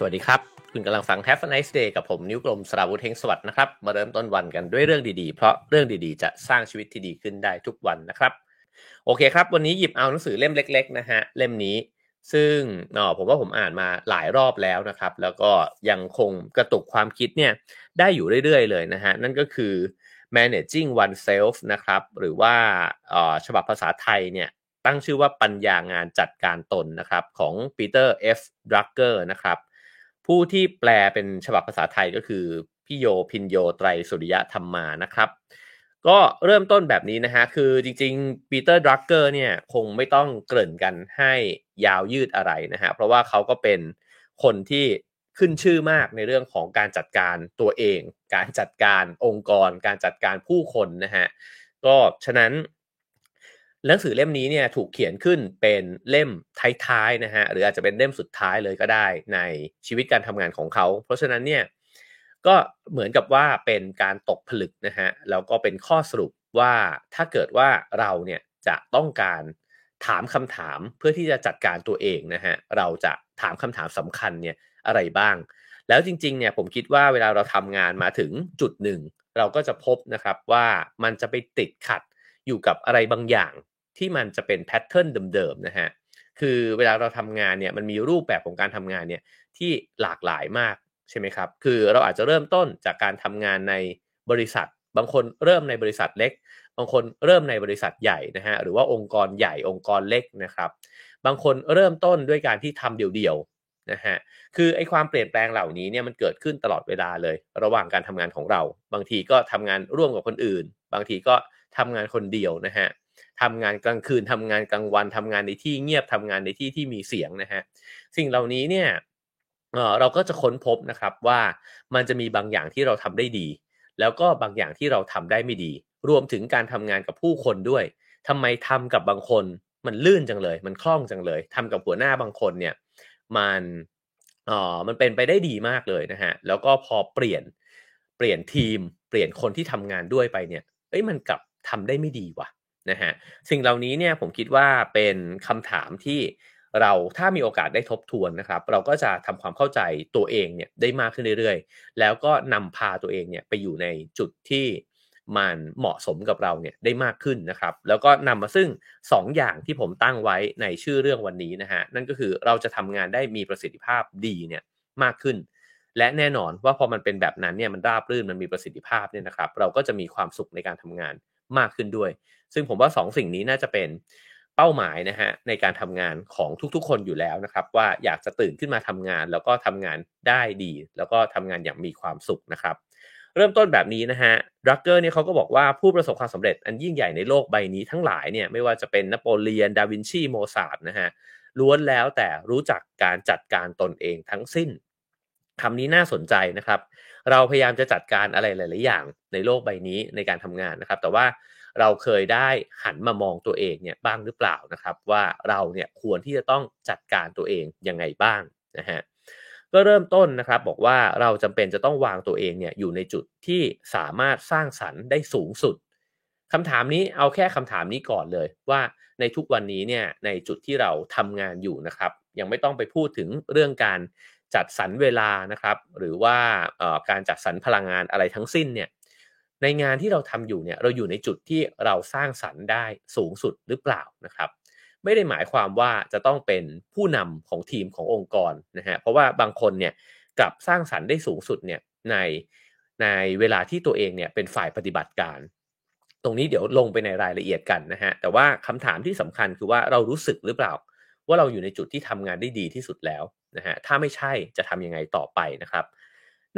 สวัสดีครับ คุณกำลังฟัง Have a nice day กับผมนิ้วกลมสราวุธเฮงสวัสดนะครับ มาเริ่มต้นวันกันด้วยเรื่องดีๆ เพราะเรื่องดีๆ จะสร้างชีวิตที่ดีขึ้นได้ทุกวันนะครับ โอเคครับ วันนี้หยิบเอาหนังสือเล่มเล็ก ๆ นะฮะ เล่มนี้ ซึ่งอ๋อผมว่าผมอ่านมาหลายรอบแล้วนะครับ แล้วก็ยังคงกระตุกความคิดเนี่ยได้อยู่เรื่อยๆ เลยนะฮะ นั่นก็คือ managing oneself นะครับ หรือว่าฉบับภาษาไทยเนี่ยตั้งชื่อว่าปัญญางานจัดการตนนะครับของปีเตอร์ F. Drucker นะครับ ผู้ที่แปลเป็นฉบับภาษาไทยก็คือพี่โยพินโยไตรสุริยะธรรมานะครับ ก็เริ่มต้นแบบนี้นะฮะคือจริงๆปีเตอร์ดรักเกอร์เนี่ยคงไม่ต้องเกริ่นกันให้ยาวยืดอะไรนะฮะเพราะว่าเขาก็เป็นคนที่ขึ้นชื่อมากในเรื่องของการจัดการตัวเอง การจัดการองค์กร การจัดการผู้คนนะฮะก็ฉะนั้น หนังสือเล่มนี้เนี่ยถูกเขียนขึ้นเป็นเล่มท้ายๆนะฮะหรืออาจจะเป็นเล่มสุดท้ายเลยก็ได้ในชีวิตการทำงานของเขา เพราะฉะนั้นเนี่ยก็เหมือนกับว่าเป็นการตกผลึกนะฮะแล้วก็เป็นข้อสรุปว่าถ้าเกิดว่าเราเนี่ยจะต้องการถามคำถามเพื่อที่จะจัดการตัวเองนะฮะเราจะถามคำถามสำคัญเนี่ยอะไรบ้าง แล้วจริงๆเนี่ยผมคิดว่าเวลาเราทำงานมาถึงจุดหนึ่ง เราก็จะพบนะครับว่ามันจะไปติดขัดอยู่กับอะไรบางอย่าง ที่มันจะเป็นแพทเทิร์นเดิมๆนะฮะคือเวลาเราทำงานเนี่ยมันมีรูปแบบของการทำงานเนี่ยที่หลากหลายมากใช่ไหมครับคือเราอาจจะเริ่มต้นจากการทำงานในบริษัท บางคนเริ่มในบริษัทเล็ก บางคนเริ่มในบริษัทใหญ่นะฮะหรือว่าองค์กรใหญ่องค์กรเล็กนะครับ บางคนเริ่มต้นด้วยการที่ทำเดี่ยวๆนะฮะคือไอ้ความเปลี่ยนแปลงเหล่านี้เนี่ยมันเกิดขึ้นตลอดเวลาเลย ระหว่างการทำงานของเรา บางทีก็ทำงานร่วมกับคนอื่น บางทีก็ทำงานคนเดียวนะฮะ ทำงานกลางคืนทำงานกลางวันทำงานในที่เงียบทำงานในที่ที่มีเสียงนะฮะสิ่งเหล่านี้เนี่ยเราก็จะค้นพบนะครับว่ามันจะมีบางอย่างที่เราทำได้ดี แล้วก็บางอย่างที่เราทำได้ไม่ดี รวมถึงการทำงานกับผู้คนด้วยทำไมทำกับบางคนมันลื่นจังเลย มันคล่องจังเลยทำกับหัวหน้าบางคนเนี่ยมันอ๋อมันเป็นไปได้ดีมากเลยนะฮะแล้วก็พอเปลี่ยนเปลี่ยนทีม เปลี่ยนคนที่ทำงานด้วยไปเนี่ยเอ้ยมันกลับทำได้ไม่ดีว่ะ นะฮะสิ่งเหล่านี้เนี่ยผมคิดว่าเป็นคำถามที่เราถ้ามีโอกาสได้ทบทวนนะครับ เราก็จะทำความเข้าใจตัวเองเนี่ยได้มากขึ้นเรื่อยๆ แล้วก็นำพาตัวเองเนี่ยไปอยู่ในจุดที่มันเหมาะสมกับเราเนี่ยได้มากขึ้นนะครับ แล้วก็นำมาซึ่ง 2 อย่างที่ผมตั้งไว้ในชื่อเรื่องวันนี้นะฮะนั่นก็คือเราจะทำงานได้มีประสิทธิภาพดีเนี่ยมากขึ้น และแน่นอนว่าพอมันเป็นแบบนั้นเนี่ยมันราบรื่นมันมีประสิทธิภาพเนี่ยนะครับ เราก็จะมีความสุขในการทำงานมากขึ้นด้วย ซึ่งผมว่า2สสิ่งนี้น่าจะเป็นเป้าหมายนะฮะในการทำงานของทุกๆ คนอยู่แล้วนะครับ ว่าอยากจะตื่นขึ้นมาทำงาน แล้วก็ทำงานได้ดี แล้วก็ทำงานอย่างมีความสุขนะครับ เริ่มต้นแบบนี้นะฮะดรักเกอร์เนี่ยเขาก็บอกว่าผู้ประสบความสำเร็จอันยิ่งใหญ่ในโลกใบนี้ทั้งหลายเนี่ยไม่ว่าจะเป็นนโปเลียน ดาวินชีโมซาร์นะฮะล้วนแล้วแต่รู้จักการจัดการตนเองทั้งสิ้นคำนี้น่าสนใจนะครับ เราพยายามจะจัดการอะไรหลาย ๆ อย่างในโลกใบนี้ในการทำงานนะครับ แต่ว่า เราเคยได้หันมามองตัวเองเนี่ยบ้างหรือเปล่านะครับ ว่าเราเนี่ยควรที่จะต้องจัดการตัวเองยังไงบ้างนะฮะก็เริ่มต้นนะครับบอกว่าเราจำเป็นจะต้องวางตัวเองเนี่ยอยู่ในจุดที่สามารถสร้างสรรค์ได้สูงสุดคำถามนี้เอาแค่คำถามนี้ก่อนเลยว่าในทุกวันนี้เนี่ยในจุดที่เราทำงานอยู่นะครับ ยังไม่ต้องไปพูดถึงเรื่องการจัดสรรเวลานะครับ หรือว่าการจัดสรรพลังงานอะไรทั้งสิ้นเนี่ย ในงานที่เราทำอยู่เนี่ยเราอยู่ในจุดที่เราสร้างสรรค์ได้สูงสุดหรือเปล่านะครับ ไม่ได้หมายความว่าจะต้องเป็นผู้นำของทีมขององค์กรนะฮะเพราะว่าบางคนเนี่ยกลับสร้างสรรค์ได้สูงสุดเนี่ยในในเวลาที่ตัวเองเนี่ยเป็นฝ่ายปฏิบัติการ ตรงนี้เดี๋ยวลงไปในรายละเอียดกันนะฮะแต่ว่าคำถามที่สำคัญคือว่าเรารู้สึกหรือเปล่า ว่าเราอยู่ในจุดที่ทำงานได้ดีที่สุดแล้วนะฮะถ้าไม่ใช่จะทํำยังไงต่อไปนะครับ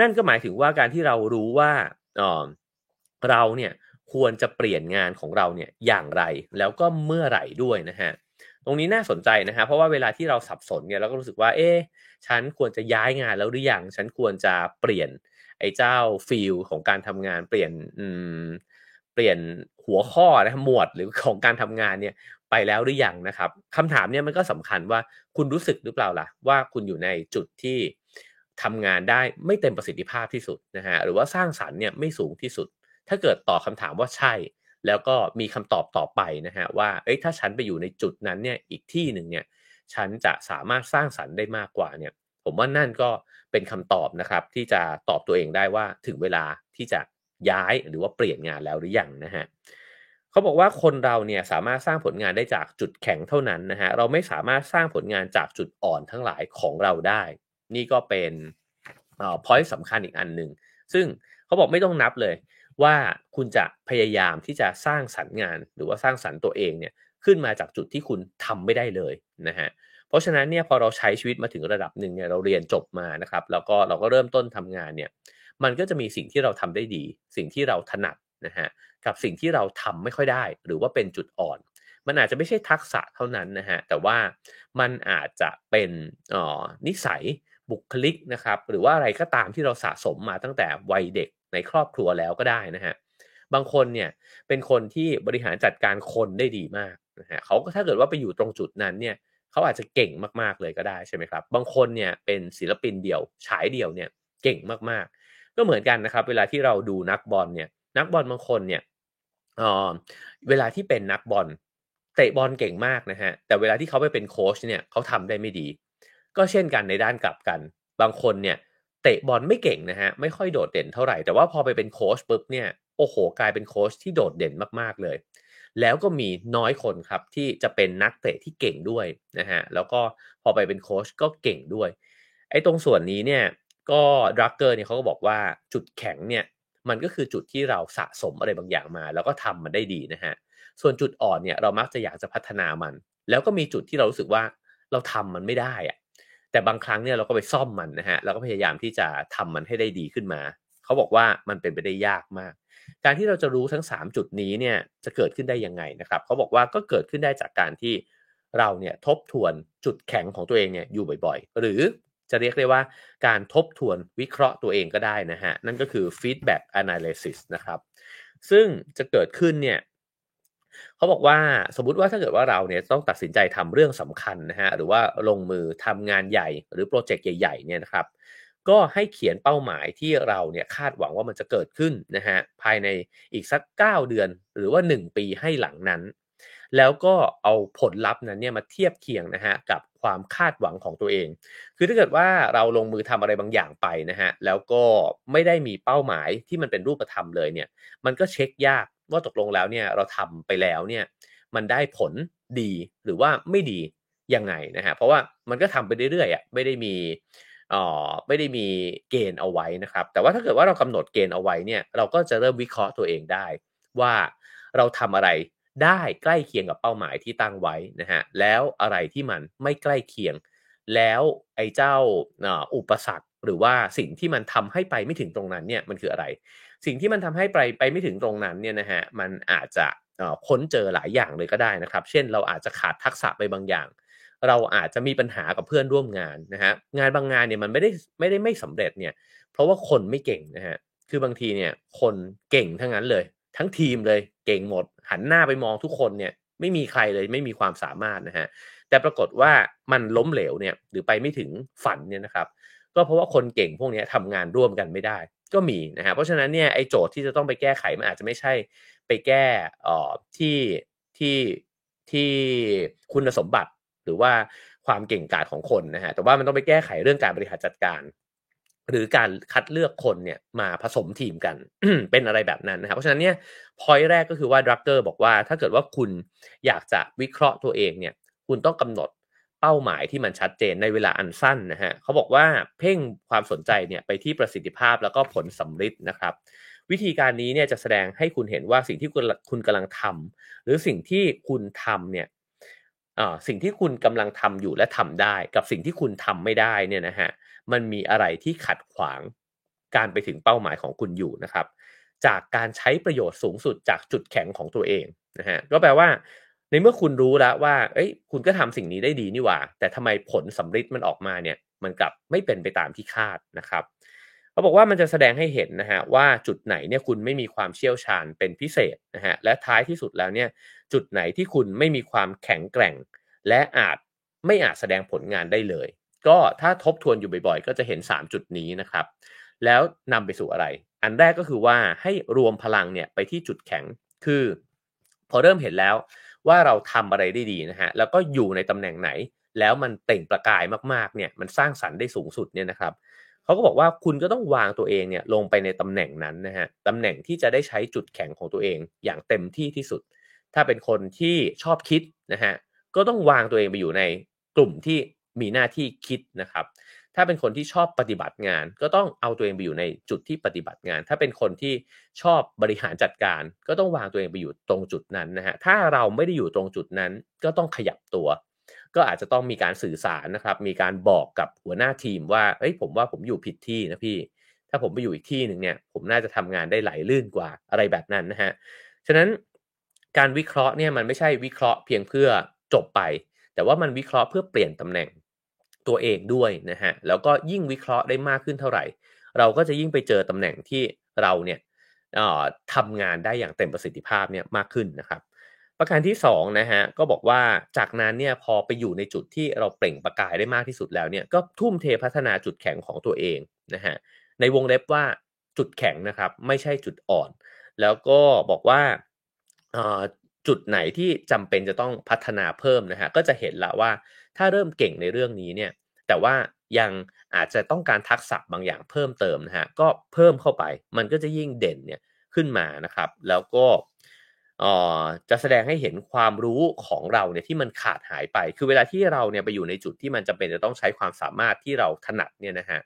นั่นก็หมายถึงว่าการที่เรารู้ว่า เราเนี่ยควรจะเปลี่ยนงานของเราเนี่ยอย่างไรแล้วก็เมื่อไหร่ด้วยนะฮะตรงนี้น่าสนใจนะฮะเพราะว่าเวลาที่เราสับสนเนี่ยเราก็รู้สึกว่าเอ๊ะฉันควรจะย้ายงานแล้วหรือยังฉันควรจะเปลี่ยนไอ้เจ้าฟิลของการทำงานเปลี่ยนอืมเปลี่ยนหัวข้อนะหมวดหรือของการทำงานเนี่ยไปแล้วหรือยังนะครับคำถามเนี่ยมันก็สำคัญว่าคุณรู้สึกหรือเปล่าล่ะว่าคุณอยู่ในจุดที่ทำงานได้ไม่เต็มประสิทธิภาพที่สุดนะฮะหรือว่าสร้างสรรค์เนี่ยไม่สูงที่สุด ถ้าเกิดตอบคาถามว่าใช่ แล้วก็มีคำตอบต่อไปนะฮะว่าเอ้ยถ้าฉันไปอยู่ในจุดนั้นเนี่ยอีกที่หนึ่งเนี่ยฉันจะสามารถสร้างสรรค์ได้มากกว่าเนี่ยผมว่านั่นก็เป็นคำตอบนะครับที่จะตอบตัวเองได้ว่าถึงเวลาที่จะย้ายหรือว่าเปลี่ยนงานแล้วหรือยังนะฮะเขาบอกว่าคนเราเนี่ยสามารถสร้างผลงานได้จากจุดแข็งเท่านั้นนะฮะเราไม่สามารถสร้างผลงานจากจุดอ่อนทั้งหลายของเราได้ นี่ก็เป็นเอ่อ point สำคัญอีกอันหนึ่งซึ่งเขาบอกไม่ต้องนับเลย ว่าคุณจะพยายามที่จะสร้างสรรค์งาน หรือว่าสร้างสรรค์ตัวเองเนี่ยขึ้นมาจากจุดที่คุณทำไม่ได้เลยนะฮะเพราะฉะนั้นเนี่ยพอเราใช้ชีวิตมาถึงระดับหนึ่งเนี่ยเราเรียนจบมานะครับแล้วก็เราก็เริ่มต้นทำงานเนี่ยมันก็จะมีสิ่งที่เราทำได้ดี สิ่งที่เราถนัดนะฮะกับสิ่งที่เราทำไม่ค่อยได้ หรือว่าเป็นจุดอ่อน มันอาจจะไม่ใช่ทักษะเท่านั้นนะฮะแต่ว่ามันอาจจะเป็นอ๋อนิสัยบุคลิกนะครับหรือว่าอะไรก็ตามที่เราสะสมมาตั้งแต่วัยเด็ก ในครอบครัวแล้วก็ได้นะฮะบางคนเนี่ยเป็นคนที่บริหารจัดการคนได้ดีมากนะฮะเขาก็ถ้าเกิดว่าไปอยู่ตรงจุดนั้นเนี่ยเขาอาจจะเก่งมากๆเลยก็ได้ใช่ไหมครับ บางคนเนี่ยเป็นศิลปินเดี่ยวฉายเดี่ยวเนี่ยเก่งมากๆ ก็เหมือนกันนะครับ เวลาที่เราดูนักบอลเนี่ยนักบอลบางคนเนี่ยเออเวลาที่เป็นนักบอลเตะบอลเก่งมากนะฮะแต่เวลาที่เขาไปเป็นโค้ชเนี่ยเขาทำได้ไม่ดี ก็เช่นกันในด้านกลับกัน บางคนเนี่ย เตะบอลไม่เก่งนะฮะไม่ค่อยโดดเด่นเท่าไหร่ แต่ว่าพอไปเป็นโค้ชปุ๊บเนี่ยโอ้โหกลายเป็นโค้ชที่โดดเด่นมากๆเลย แล้วก็มีน้อยคนครับที่จะเป็นนักเตะที่เก่งด้วยนะฮะแล้วก็พอไปเป็นโค้ชก็เก่งด้วยไอ้ตรงส่วนนี้เนี่ยก็ดรักเกอร์เนี่ยเขาก็บอกว่าจุดแข็งเนี่ยมันก็คือจุดที่เราสะสมอะไรบางอย่างมา แล้วก็ทำมันได้ดีนะฮะส่วนจุดอ่อนเนี่ยเรามักจะอยากจะพัฒนามัน แล้วก็มีจุดที่เรารู้สึกว่าเราทำมันไม่ได้อะ แต่บางครั้งเนี่ยเราก็ไปซ่อมมันนะฮะเราก็พยายามที่จะทำมันให้ได้ดีขึ้นมา เขาบอกว่ามันเป็นไปได้ยากมาก การที่เราจะรู้ทั้ง 3 จุดนี้เนี่ยจะเกิดขึ้นได้ยังไงนะครับเขาบอกว่าก็เกิดขึ้นได้จากการที่เราเนี่ยทบทวนจุดแข็งของตัวเองเนี่ยอยู่บ่อยๆ หรือจะเรียกได้ว่าการทบทวนวิเคราะห์ตัวเองก็ได้นะฮะ นั่นก็คือ feedback analysis นะครับ ซึ่งจะเกิดขึ้นเนี่ย เขาบอกว่าสมมติว่าถ้าเกิดว่าเราเนี่ยต้องตัดสินใจทำเรื่องสำคัญนะฮะหรือว่าลงมือทำงานใหญ่หรือโปรเจกต์ใหญ่ๆเนี่ยนะครับก็ให้เขียนเป้าหมายที่เราเนี่ยคาดหวังว่ามันจะเกิดขึ้นนะฮะภายในอีกสัก 9 เดือน หรือว่า 1 ปีให้หลังนั้น แล้วก็เอาผลลัพธ์นั้นเนี่ยมาเทียบเคียงนะฮะกับความคาดหวังของตัวเอง คือถ้าเกิดว่าเราลงมือทำอะไรบางอย่างไปนะฮะแล้วก็ไม่ได้มีเป้าหมายที่มันเป็นรูปธรรมเลยเนี่ยมันก็เช็คยาก ว่าตกลงแล้วเนี่ยเราทำไปแล้วเนี่ยมันได้ผลดีหรือว่าไม่ดียังไงนะฮะเพราะว่ามันก็ทำไปเรื่อยๆอะไม่ได้มีอ๋อไม่ได้มีเกณฑ์เอาไว้นะครับ แต่ว่าถ้าเกิดว่าเรากำหนดเกณฑ์เอาไว้เนี่ยเราก็จะเริ่มวิเคราะห์ตัวเองได้ ว่าเราทำอะไรได้ใกล้เคียงกับเป้าหมายที่ตั้งไว้นะฮะแล้วอะไรที่มันไม่ใกล้เคียง แล้วไอ้เจ้าอุปสรรคหรือว่าสิ่งที่มันทำให้ไปไม่ถึงตรงนั้นเนี่ยมันคืออะไร สิ่งที่มันทำให้ไปไปไม่ถึงตรงนั้นเนี่ยนะฮะมันอาจจะค้นเจอหลายอย่างเลยก็ได้นะครับ เช่นเราอาจจะขาดทักษะไปบางอย่าง เราอาจจะมีปัญหากับเพื่อนร่วมงานนะฮะงานบางงานเนี่ยมันไม่ได้ไม่ได้ไม่สำเร็จเนี่ยเพราะว่าคนไม่เก่งนะฮะคือบางทีเนี่ยคนเก่งทั้งนั้นเลย ทั้งทีมเลยเก่งหมด หันหน้าไปมองทุกคนเนี่ยไม่มีใครเลยไม่มีความสามารถนะฮะแต่ปรากฏว่ามันล้มเหลวเนี่ยหรือไปไม่ถึงฝันเนี่ยนะครับ ก็เพราะว่าคนเก่งพวกนี้ทำงานร่วมกันไม่ได้ ก็มีนะฮะเพราะฉะนั้นเนี่ยไอ้โจทย์ที่จะต้องไปแก้ไขมันอาจจะไม่ใช่ไปแก้อ่อที่ที่ที่คุณสมบัติหรือว่าความเก่งกาจของคนนะฮะแต่ว่ามันต้องไปแก้ไขเรื่องการบริหารจัดการ หรือการคัดเลือกคนเนี่ยมาผสมทีมกันเป็นอะไรแบบนั้นนะครับเพราะฉะนั้นเนี่ยพอยแรกก็คือว่าดรักเกอร์บอกว่าถ้าเกิดว่าคุณอยากจะวิเคราะห์ตัวเองเนี่ยคุณต้องกำหนด เป้าหมายที่มันชัดเจนในเวลาอันสั้นนะฮะเขาบอกว่าเพ่งความสนใจเนี่ยไปที่ประสิทธิภาพแล้วก็ผลสำฤทธิ์นะครับ วิธีการนี้เนี่ยจะแสดงให้คุณเห็นว่าสิ่งที่คุณคุณกำลังทำหรือสิ่งที่คุณทำเนี่ยสิ่งที่คุณกำลังทำอยู่และทำได้ กับสิ่งที่คุณทำไม่ได้เนี่ยนะฮะมันมีอะไรที่ขัดขวางการไปถึงเป้าหมายของคุณอยู่นะครับ จากการใช้ประโยชน์สูงสุดจากจุดแข็งของตัวเองนะฮะก็แปลว่า ในเมื่อคุณรู้แล้วว่า เอ้ย คุณก็ทำสิ่งนี้ได้ดีนี่หว่า แต่ทำไมผลสำฤทธิ์มันออกมาเนี่ย มันกลับไม่เป็นไปตามที่คาดนะครับเขาบอกว่ามันจะแสดงให้เห็นนะฮะว่าจุดไหนเนี่ยคุณไม่มีความเชี่ยวชาญเป็นพิเศษนะฮะ และท้ายที่สุดแล้วเนี่ย จุดไหนที่คุณไม่มีความแข็งแกร่ง และอาจไม่อาจแสดงผลงานได้เลย ก็ถ้าทบทวนอยู่บ่อยๆ ก็จะเห็น 3 จุดนี้นะครับ แล้วนำไปสู่อะไร อันแรกก็คือว่าให้รวมพลังเนี่ยไปที่จุดแข็ง คือ พอเริ่มเห็นแล้ว ว่าเราทำอะไรได้ดีนะฮะแล้วก็อยู่ในตำแหน่งไหน แล้วมันเปล่งประกายมากๆเนี่ยมันสร้างสรรค์ได้สูงสุดเนี่ยนะครับเขาก็บอกว่าคุณก็ต้องวางตัวเองเนี่ยลงไปในตำแหน่งนั้นนะฮะตำแหน่งที่จะได้ใช้จุดแข็งของตัวเองอย่างเต็มที่ที่สุด ถ้าเป็นคนที่ชอบคิดนะฮะก็ต้องวางตัวเองไปอยู่ในกลุ่มที่มีหน้าที่คิดนะครับ ถ้าเป็นคนที่ชอบปฏิบัติงาน ก็ต้องเอาตัวเองไปอยู่ในจุดที่ปฏิบัติงาน ถ้าเป็นคนที่ชอบบริหารจัดการ ก็ต้องวางตัวเองไปอยู่ตรงจุดนั้นนะฮะถ้าเราไม่ได้อยู่ตรงจุดนั้นก็ต้องขยับตัว ก็อาจจะต้องมีการสื่อสารนะครับ มีการบอกกับหัวหน้าทีมว่าเอ้ยผมว่าผมอยู่ผิดที่นะพี่ ถ้าผมไปอยู่อีกที่หนึ่งเนี่ย ผมน่าจะทำงานได้ไหลลื่นกว่าอะไรแบบนั้นนะฮะฉะนั้นการวิเคราะห์เนี่ยมันไม่ใช่วิเคราะห์เพียงเพื่อจบไป แต่ว่ามันวิเคราะห์เพื่อเปลี่ยนตำแหน่ง ตัวเองด้วยนะฮะแล้วก็ยิ่งวิเคราะห์ได้มากขึ้นเท่าไหร่ เราก็จะยิ่งไปเจอตำแหน่งที่เราเนี่ยทำงานได้อย่างเต็มประสิทธิภาพเนี่ยมากขึ้นนะครับประการที่2นะฮะก็บอกว่าจากนั้นเนี่ยพอไปอยู่ในจุดที่เราเปล่งประกายได้มากที่สุดแล้วเนี่ยก็ทุ่มเทพัฒนาจุดแข็งของตัวเองนะฮะในวงเล็บว่าจุดแข็งนะครับไม่ใช่จุดอ่อน แล้วก็บอกว่าจุดไหนที่จำเป็นจะต้องพัฒนาเพิ่มนะฮะก็จะเห็นละว่า ถ้าเริ่มเก่งในเรื่องนี้เนี่ยแต่ว่ายังอาจจะต้องการทักษะบางอย่างเพิ่มเติมนะฮะก็เพิ่มเข้าไปมันก็จะยิ่งเด่นเนี่ยขึ้นมานะครับ แล้วก็จะแสดงให้เห็นความรู้ของเราเนี่ยที่มันขาดหายไป คือเวลาที่เราเนี่ยไปอยู่ในจุดที่มันจำเป็นจะต้องใช้ความสามารถที่เราถนัดเนี่ยนะฮะ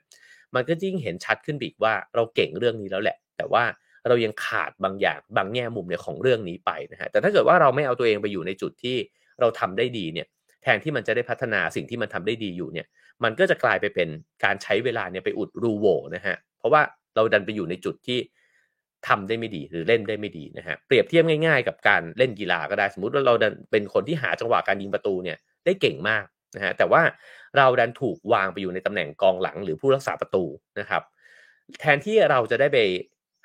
มันก็ยิ่งเห็นชัดขึ้นอีกว่าเราเก่งเรื่องนี้แล้วแหละ แต่ว่าเรายังขาดบางอย่างบางแง่มุมเนี่ยของเรื่องนี้ไปนะฮะแต่ถ้าเกิดว่าเราไม่เอาตัวเองไปอยู่ในจุดที่เราทำได้ดีเนี่ย แทนที่มันจะได้พัฒนาสิ่งที่มันทำได้ดีอยู่เนี่ย มันก็จะกลายไปเป็นการใช้เวลาเนี่ยไปอุดรูโวนะฮะ เพราะว่าเราดันไปอยู่ในจุดที่ทำได้ไม่ดีหรือเล่นได้ไม่ดีนะฮะ เปรียบเทียบง่ายๆ กับการเล่นกีฬาก็ได้ สมมุติว่าเราดันเป็นคนที่หาจังหวะการยิงประตูเนี่ยได้เก่งมากนะฮะ แต่ว่าเราดันถูกวางไปอยู่ในตำแหน่งกองหลังหรือผู้รักษาประตูนะครับ แทนที่เราจะได้ไป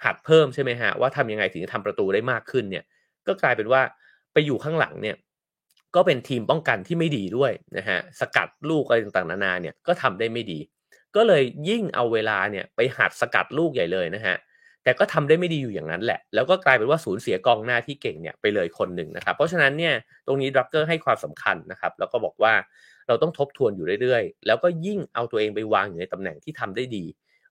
หัดเพิ่มใช่ไหมฮะว่าทำยังไงถึงจะทำประตูได้มากขึ้นเนี่ย ก็กลายเป็นว่าไปอยู่ข้างหลังเนี่ย ก็เป็นทีมป้องกันที่ไม่ดีด้วยนะฮะสกัดลูกอะไรต่างๆนานาเนี่ยก็ทำได้ไม่ดี ก็เลยยิ่งเอาเวลาเนี่ยไปหัดสกัดลูกใหญ่เลยนะฮะแต่ก็ทำได้ไม่ดีอยู่อย่างนั้นแหละ แล้วก็กลายเป็นว่าสูญเสียกองหน้าที่เก่งเนี่ยไปเลยคนหนึ่งนะครับ เพราะฉะนั้นเนี่ยตรงนี้ดรักเกอร์ให้ความสำคัญนะครับ แล้วก็บอกว่าเราต้องทบทวนอยู่เรื่อยๆ แล้วก็ยิ่งเอาตัวเองไปวางอยู่ในตำแหน่งที่ทำได้ดี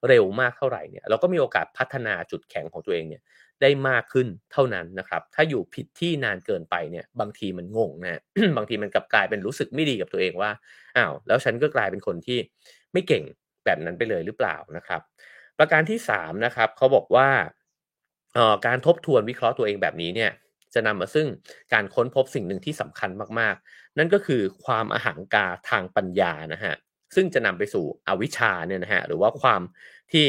เร็วมากเท่าไหร่เนี่ยเราก็มีโอกาสพัฒนาจุดแข็งของตัวเองเนี่ย ได้มากขึ้นเท่านั้นนะครับ ถ้าอยู่ผิดที่นานเกินไปเนี่ย บางทีมันงงนะบางทีมันกลับกลายเป็นรู้สึกไม่ดีกับตัวเองว่าอ้าวแล้วฉันก็กลายเป็นคนที่ไม่เก่งแบบนั้นไปเลยหรือเปล่านะครับ ประการที่3นะครับเขาบอกว่าการทบทวนวิเคราะห์ตัวเองแบบนี้เนี่ยจะนำมาซึ่งการค้นพบสิ่งหนึ่งที่สำคัญมากๆ นั่นก็คือความอหังการทางปัญญานะฮะซึ่งจะนำไปสู่อวิชชาเนี่ยนะฮะหรือว่าความที่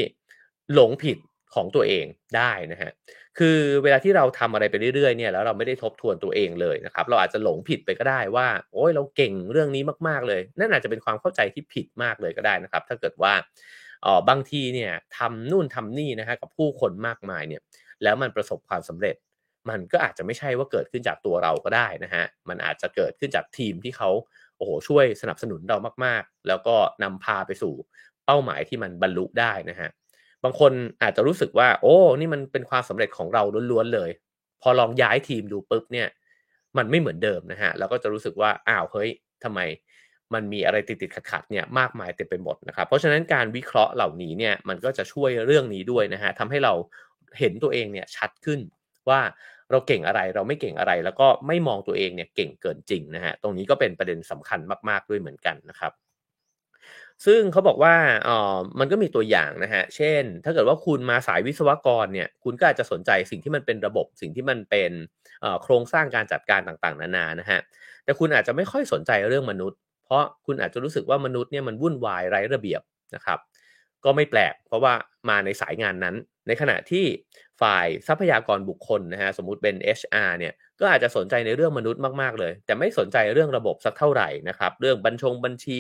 หลงผิดของตัวเองได้นะฮะ คือเวลาที่เราทำอะไรไปเรื่อยๆเนี่ยแล้วเราไม่ได้ทบทวนตัวเองเลยนะครับ เราอาจจะหลงผิดไปก็ได้ว่า โอ้ยเราเก่งเรื่องนี้มากๆเลย นั่นอาจจะเป็นความเข้าใจที่ผิดมากเลยก็ได้นะครับ ถ้าเกิดว่าอ๋อบางทีเนี่ยทำนู่นทำนี่นะฮะกับผู้คนมากมายเนี่ยแล้วมันประสบความสำเร็จ มันก็อาจจะไม่ใช่ว่าเกิดขึ้นจากตัวเราก็ได้นะฮะมันอาจจะเกิดขึ้นจากทีมที่เขาโอ้โหช่วยสนับสนุนเรามากๆ แล้วก็นำพาไปสู่เป้าหมายที่มันบรรลุได้นะฮะ บางคนอาจจะรู้สึกว่า โอ้ นี่มันเป็นความสำเร็จของเราล้วนๆเลย พอลองย้ายทีมดูปุ๊บเนี่ย มันไม่เหมือนเดิมนะฮะ แล้วก็จะรู้สึกว่า อ้าว เฮ้ยทำไมมันมีอะไรติดๆขัดๆเนี่ยมากมายเต็มไปหมดนะครับ เพราะฉะนั้นการวิเคราะห์เหล่านี้เนี่ยมันก็จะช่วยเรื่องนี้ด้วยนะฮะทำให้เราเห็นตัวเองเนี่ยชัดขึ้นว่าเราเก่งอะไรเราไม่เก่งอะไร แล้วก็ไม่มองตัวเองเนี่ยเก่งเกินจริงนะฮะตรงนี้ก็เป็นประเด็นสำคัญมากๆด้วยเหมือนกันนะครับ ซึ่งเขาบอกว่าอ๋อมันก็มีตัวอย่างนะฮะ เช่น ถ้าเกิดว่าคุณมาสายวิศวกรเนี่ย คุณก็อาจจะสนใจสิ่งที่มันเป็นระบบ สิ่งที่มันเป็นโครงสร้างการจัดการต่างๆ นานา นะฮะ แต่คุณอาจจะไม่ค่อยสนใจเรื่องมนุษย์ เพราะคุณอาจจะรู้สึกว่ามนุษย์เนี่ยมันวุ่นวายไร้ระเบียบนะครับ ก็ไม่แปลก เพราะว่ามาในสายงานนั้น ในขณะที่ฝ่ายทรัพยากรบุคคลนะฮะ สมมุติเป็น HR เนี่ย ก็อาจจะสนใจในเรื่องมนุษย์มากๆเลย แต่ไม่สนใจเรื่องระบบสักเท่าไหร่นะครับ เรื่องบัญชงบัญชี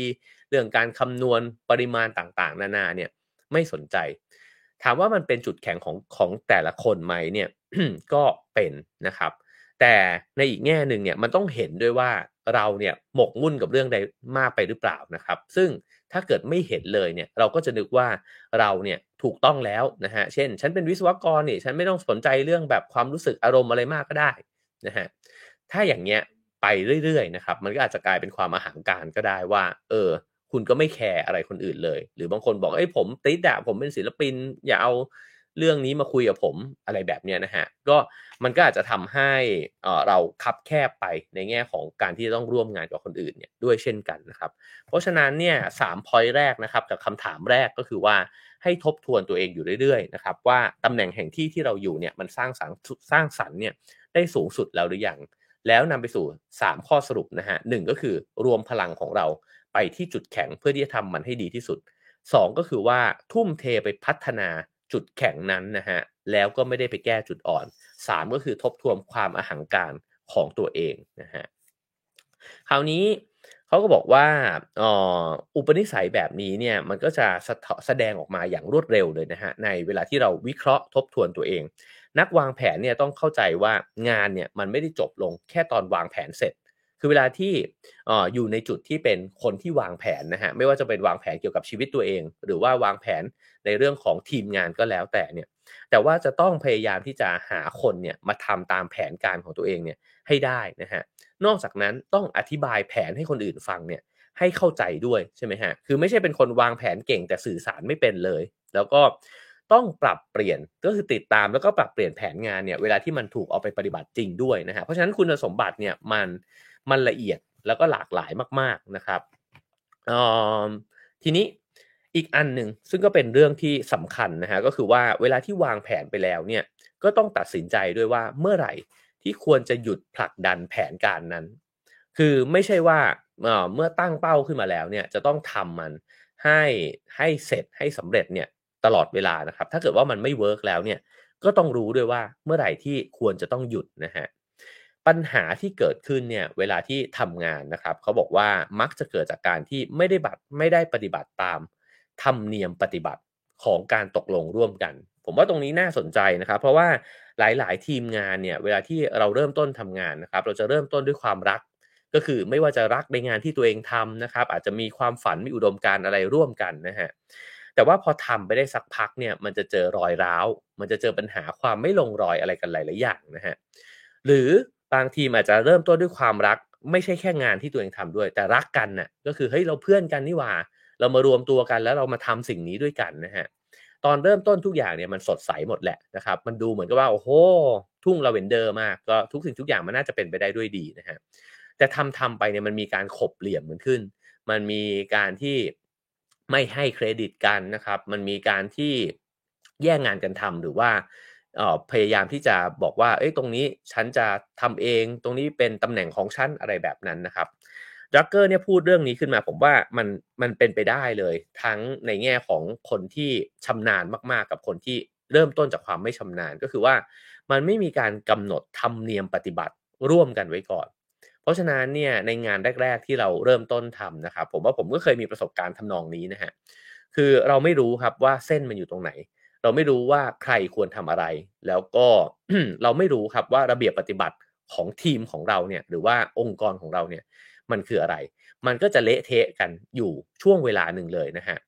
เรื่องการคำนวณปริมาณต่างๆ นานาเนี่ยไม่สนใจ ถามว่ามันเป็นจุดแข็งของของแต่ละคนไหมเนี่ยก็เป็นนะครับ แต่ในอีกแง่หนึ่งเนี่ยมันต้องเห็นด้วยว่าเราเนี่ยหมกมุ่นกับเรื่องใดมากไปหรือเปล่านะครับ ซึ่งถ้าเกิดไม่เห็นเลยเนี่ยเราก็จะนึกว่าเราเนี่ยถูกต้องแล้วนะฮะ เช่น ฉันเป็นวิศวกรเนี่ยฉันไม่ต้องสนใจเรื่องแบบความรู้สึกอารมณ์อะไรมากก็ได้ นะฮะถ้าอย่างเงี้ยไปเรื่อยๆนะครับมันก็อาจจะกลายเป็นความอาหางการก็ได้ว่า เออ คุณก็ไม่แคร์อะไรคนอื่นเลย หรือบางคนบอกเอ้ยผมติดอะผมเป็นศิลปิน อย่าเอาเรื่องนี้มาคุยกับผมอะไรแบบเนี้ยนะฮะก็มันก็อาจจะทำให้เราคับแคบไปในแง่ของการที่ต้องร่วมงานกับคนอื่นเนี่ยด้วยเช่นกันนะครับ เพราะฉะนั้นเนี่ยสามพอยต์แรกนะครับกับคำถามแรกก็คือว่า ให้ทบทวนตัวเองอยู่เรื่อยๆนะครับว่าตำแหน่งแห่งที่ที่เราอยู่เนี่ยมันสร้างสรรค์สร้างสรรค์เนี่ยได้สูงสุดแล้วหรือยังแล้วนำไปสู่ 3 ข้อสรุปนะฮะหก็คือรวมพลังของเราไปที่จุดแข็งเพื่อที่จะทำมันให้ดีที่สุด 2 ก็คือว่าทุ่มเทไปพัฒนาจุดแข็งนั้นนะฮะแล้วก็ไม่ได้ไปแก้จุดอ่อน 3 ก็คือทบทวนความอหังการของตัวเองนะฮะคราวนี้ เขาก็บอกว่าอุปนิสัยแบบนี้เนี่ยมันก็จะแสดงออกมาอย่างรวดเร็วเลยนะฮะในเวลาที่เราวิเคราะห์ทบทวนตัวเอง นักวางแผนเนี่ยต้องเข้าใจว่างานเนี่ยมันไม่ได้จบลงแค่ตอนวางแผนเสร็จ คือเวลาที่ออยู่ในจุดที่เป็นคนที่วางแผนนะฮะไม่ว่าจะเป็นวางแผนเกี่ยวกับชีวิตตัวเอง หรือว่าวางแผนในเรื่องของทีมงานก็แล้วแต่เนี่ยแต่ว่าจะต้องพยายามที่จะหาคนเนี่ยมาทำตามแผนการของตัวเองเนี่ย ให้ได้นะฮะนอกจากนั้นต้องอธิบายแผนให้คนอื่นฟังเนี่ยให้เข้าใจด้วยใช่ไหมฮะคือไม่ใช่เป็นคนวางแผนเก่งแต่สื่อสารไม่เป็นเลย แล้วก็ต้องปรับเปลี่ยนก็คือติดตามแล้วก็ปรับเปลี่ยนแผนงานเนี่ยเวลาที่มันถูกเอาไปปฏิบัติจริงด้วยนะฮะเพราะฉะนั้นคุณสมบัติเนี่ยมันมันละเอียดแล้วก็หลากหลายมาก ๆนะครับทีนี้อีกอันหนึ่งซึ่งก็เป็นเรื่องที่สำคัญนะฮะก็คือว่าเวลาที่วางแผนไปแล้วเนี่ยก็ต้องตัดสินใจด้วยว่าเมื่อไหร่ ที่ควรจะหยุดผลักดันแผนการนั้น คือไม่ใช่ว่าเมื่อตั้งเป้าขึ้นมาแล้วเนี่ยจะต้องทำมันให้ให้เสร็จให้สำเร็จเนี่ยตลอดเวลานะครับ ถ้าเกิดว่ามันไม่เวิร์กแล้วเนี่ยก็ต้องรู้ด้วยว่าเมื่อไหร่ที่ควรจะต้องหยุดนะฮะปัญหาที่เกิดขึ้นเนี่ยเวลาที่ทำงานนะครับเขาบอกว่ามักจะเกิดจากการที่ไม่ได้บัตรไม่ได้ปฏิบัติตามธรรมเนียมปฏิบัติ ของการตกลงร่วมกัน ผมว่าตรงนี้น่าสนใจนะครับ เพราะว่าหลาย ๆ ทีมงานเนี่ยเวลาที่เราเริ่มต้นทำงานนะครับ เราจะเริ่มต้นด้วยความรัก ก็คือไม่ว่าจะรักในงานที่ตัวเองทำนะครับ อาจจะมีความฝันมีอุดมการอะไรร่วมกันนะฮะแต่ว่าพอทำไปได้สักพักเนี่ยมันจะเจอรอยร้าว มันจะเจอปัญหาความไม่ลงรอยอะไรกันหลาย ๆ อย่างนะฮะหรือบางทีมอาจจะเริ่มต้นด้วยความรัก ไม่ใช่แค่งานที่ตัวเองทำด้วย แต่รักกันน่ะก็คือเฮ้ยเราเพื่อนกันนี่หว่า เรามารวมตัวกันแล้วเรามาทำสิ่งนี้ด้วยกันนะฮะตอนเริ่มต้นทุกอย่างเนี่ยมันสดใสหมดแหละนะครับ มันดูเหมือนกับว่าโอ้โหทุ่งลาเวนเดอร์มากก็ทุกสิ่งทุกอย่างมันน่าจะเป็นไปได้ด้วยดีนะฮะแต่ทำทำไปเนี่ยมันมีการขบเหลี่ยมเหมือนขึ้น มันมีการที่ไม่ให้เครดิตกันนะครับ มันมีการที่แย่งงานกันทำหรือว่าพยายามที่จะบอกว่าเอ้ยตรงนี้ฉันจะทำเอง ตรงนี้เป็นตำแหน่งของฉันอะไรแบบนั้นนะครับ ดักเกอร์เนี่ยพูดเรื่องนี้ขึ้นมา ผมว่ามันมันเป็นไปได้เลย ทั้งในแง่ของคนที่ชำนาญมากๆ กับคนที่เริ่มต้นจากความไม่ชำนาญก็คือว่ามันไม่มีการกำหนดธรรมเนียมปฏิบัติร่วมกันไว้ก่อน เพราะฉะนั้นเนี่ยในงานแรก ๆ ที่เราเริ่มต้นทำนะครับผมว่าผมก็เคยมีประสบการณ์ทำนองนี้นะฮะคือเราไม่รู้ครับว่าเส้นมันอยู่ตรงไหน เราไม่รู้ว่าใครควรทำอะไร แล้วก็เราไม่รู้ครับว่าระเบียบปฏิบัติของทีมของเราเนี่ยหรือว่าองค์กรของเราเนี่ย มันคืออะไร มันก็จะเละเทะกันอยู่ช่วงเวลาหนึ่งเลยนะฮะ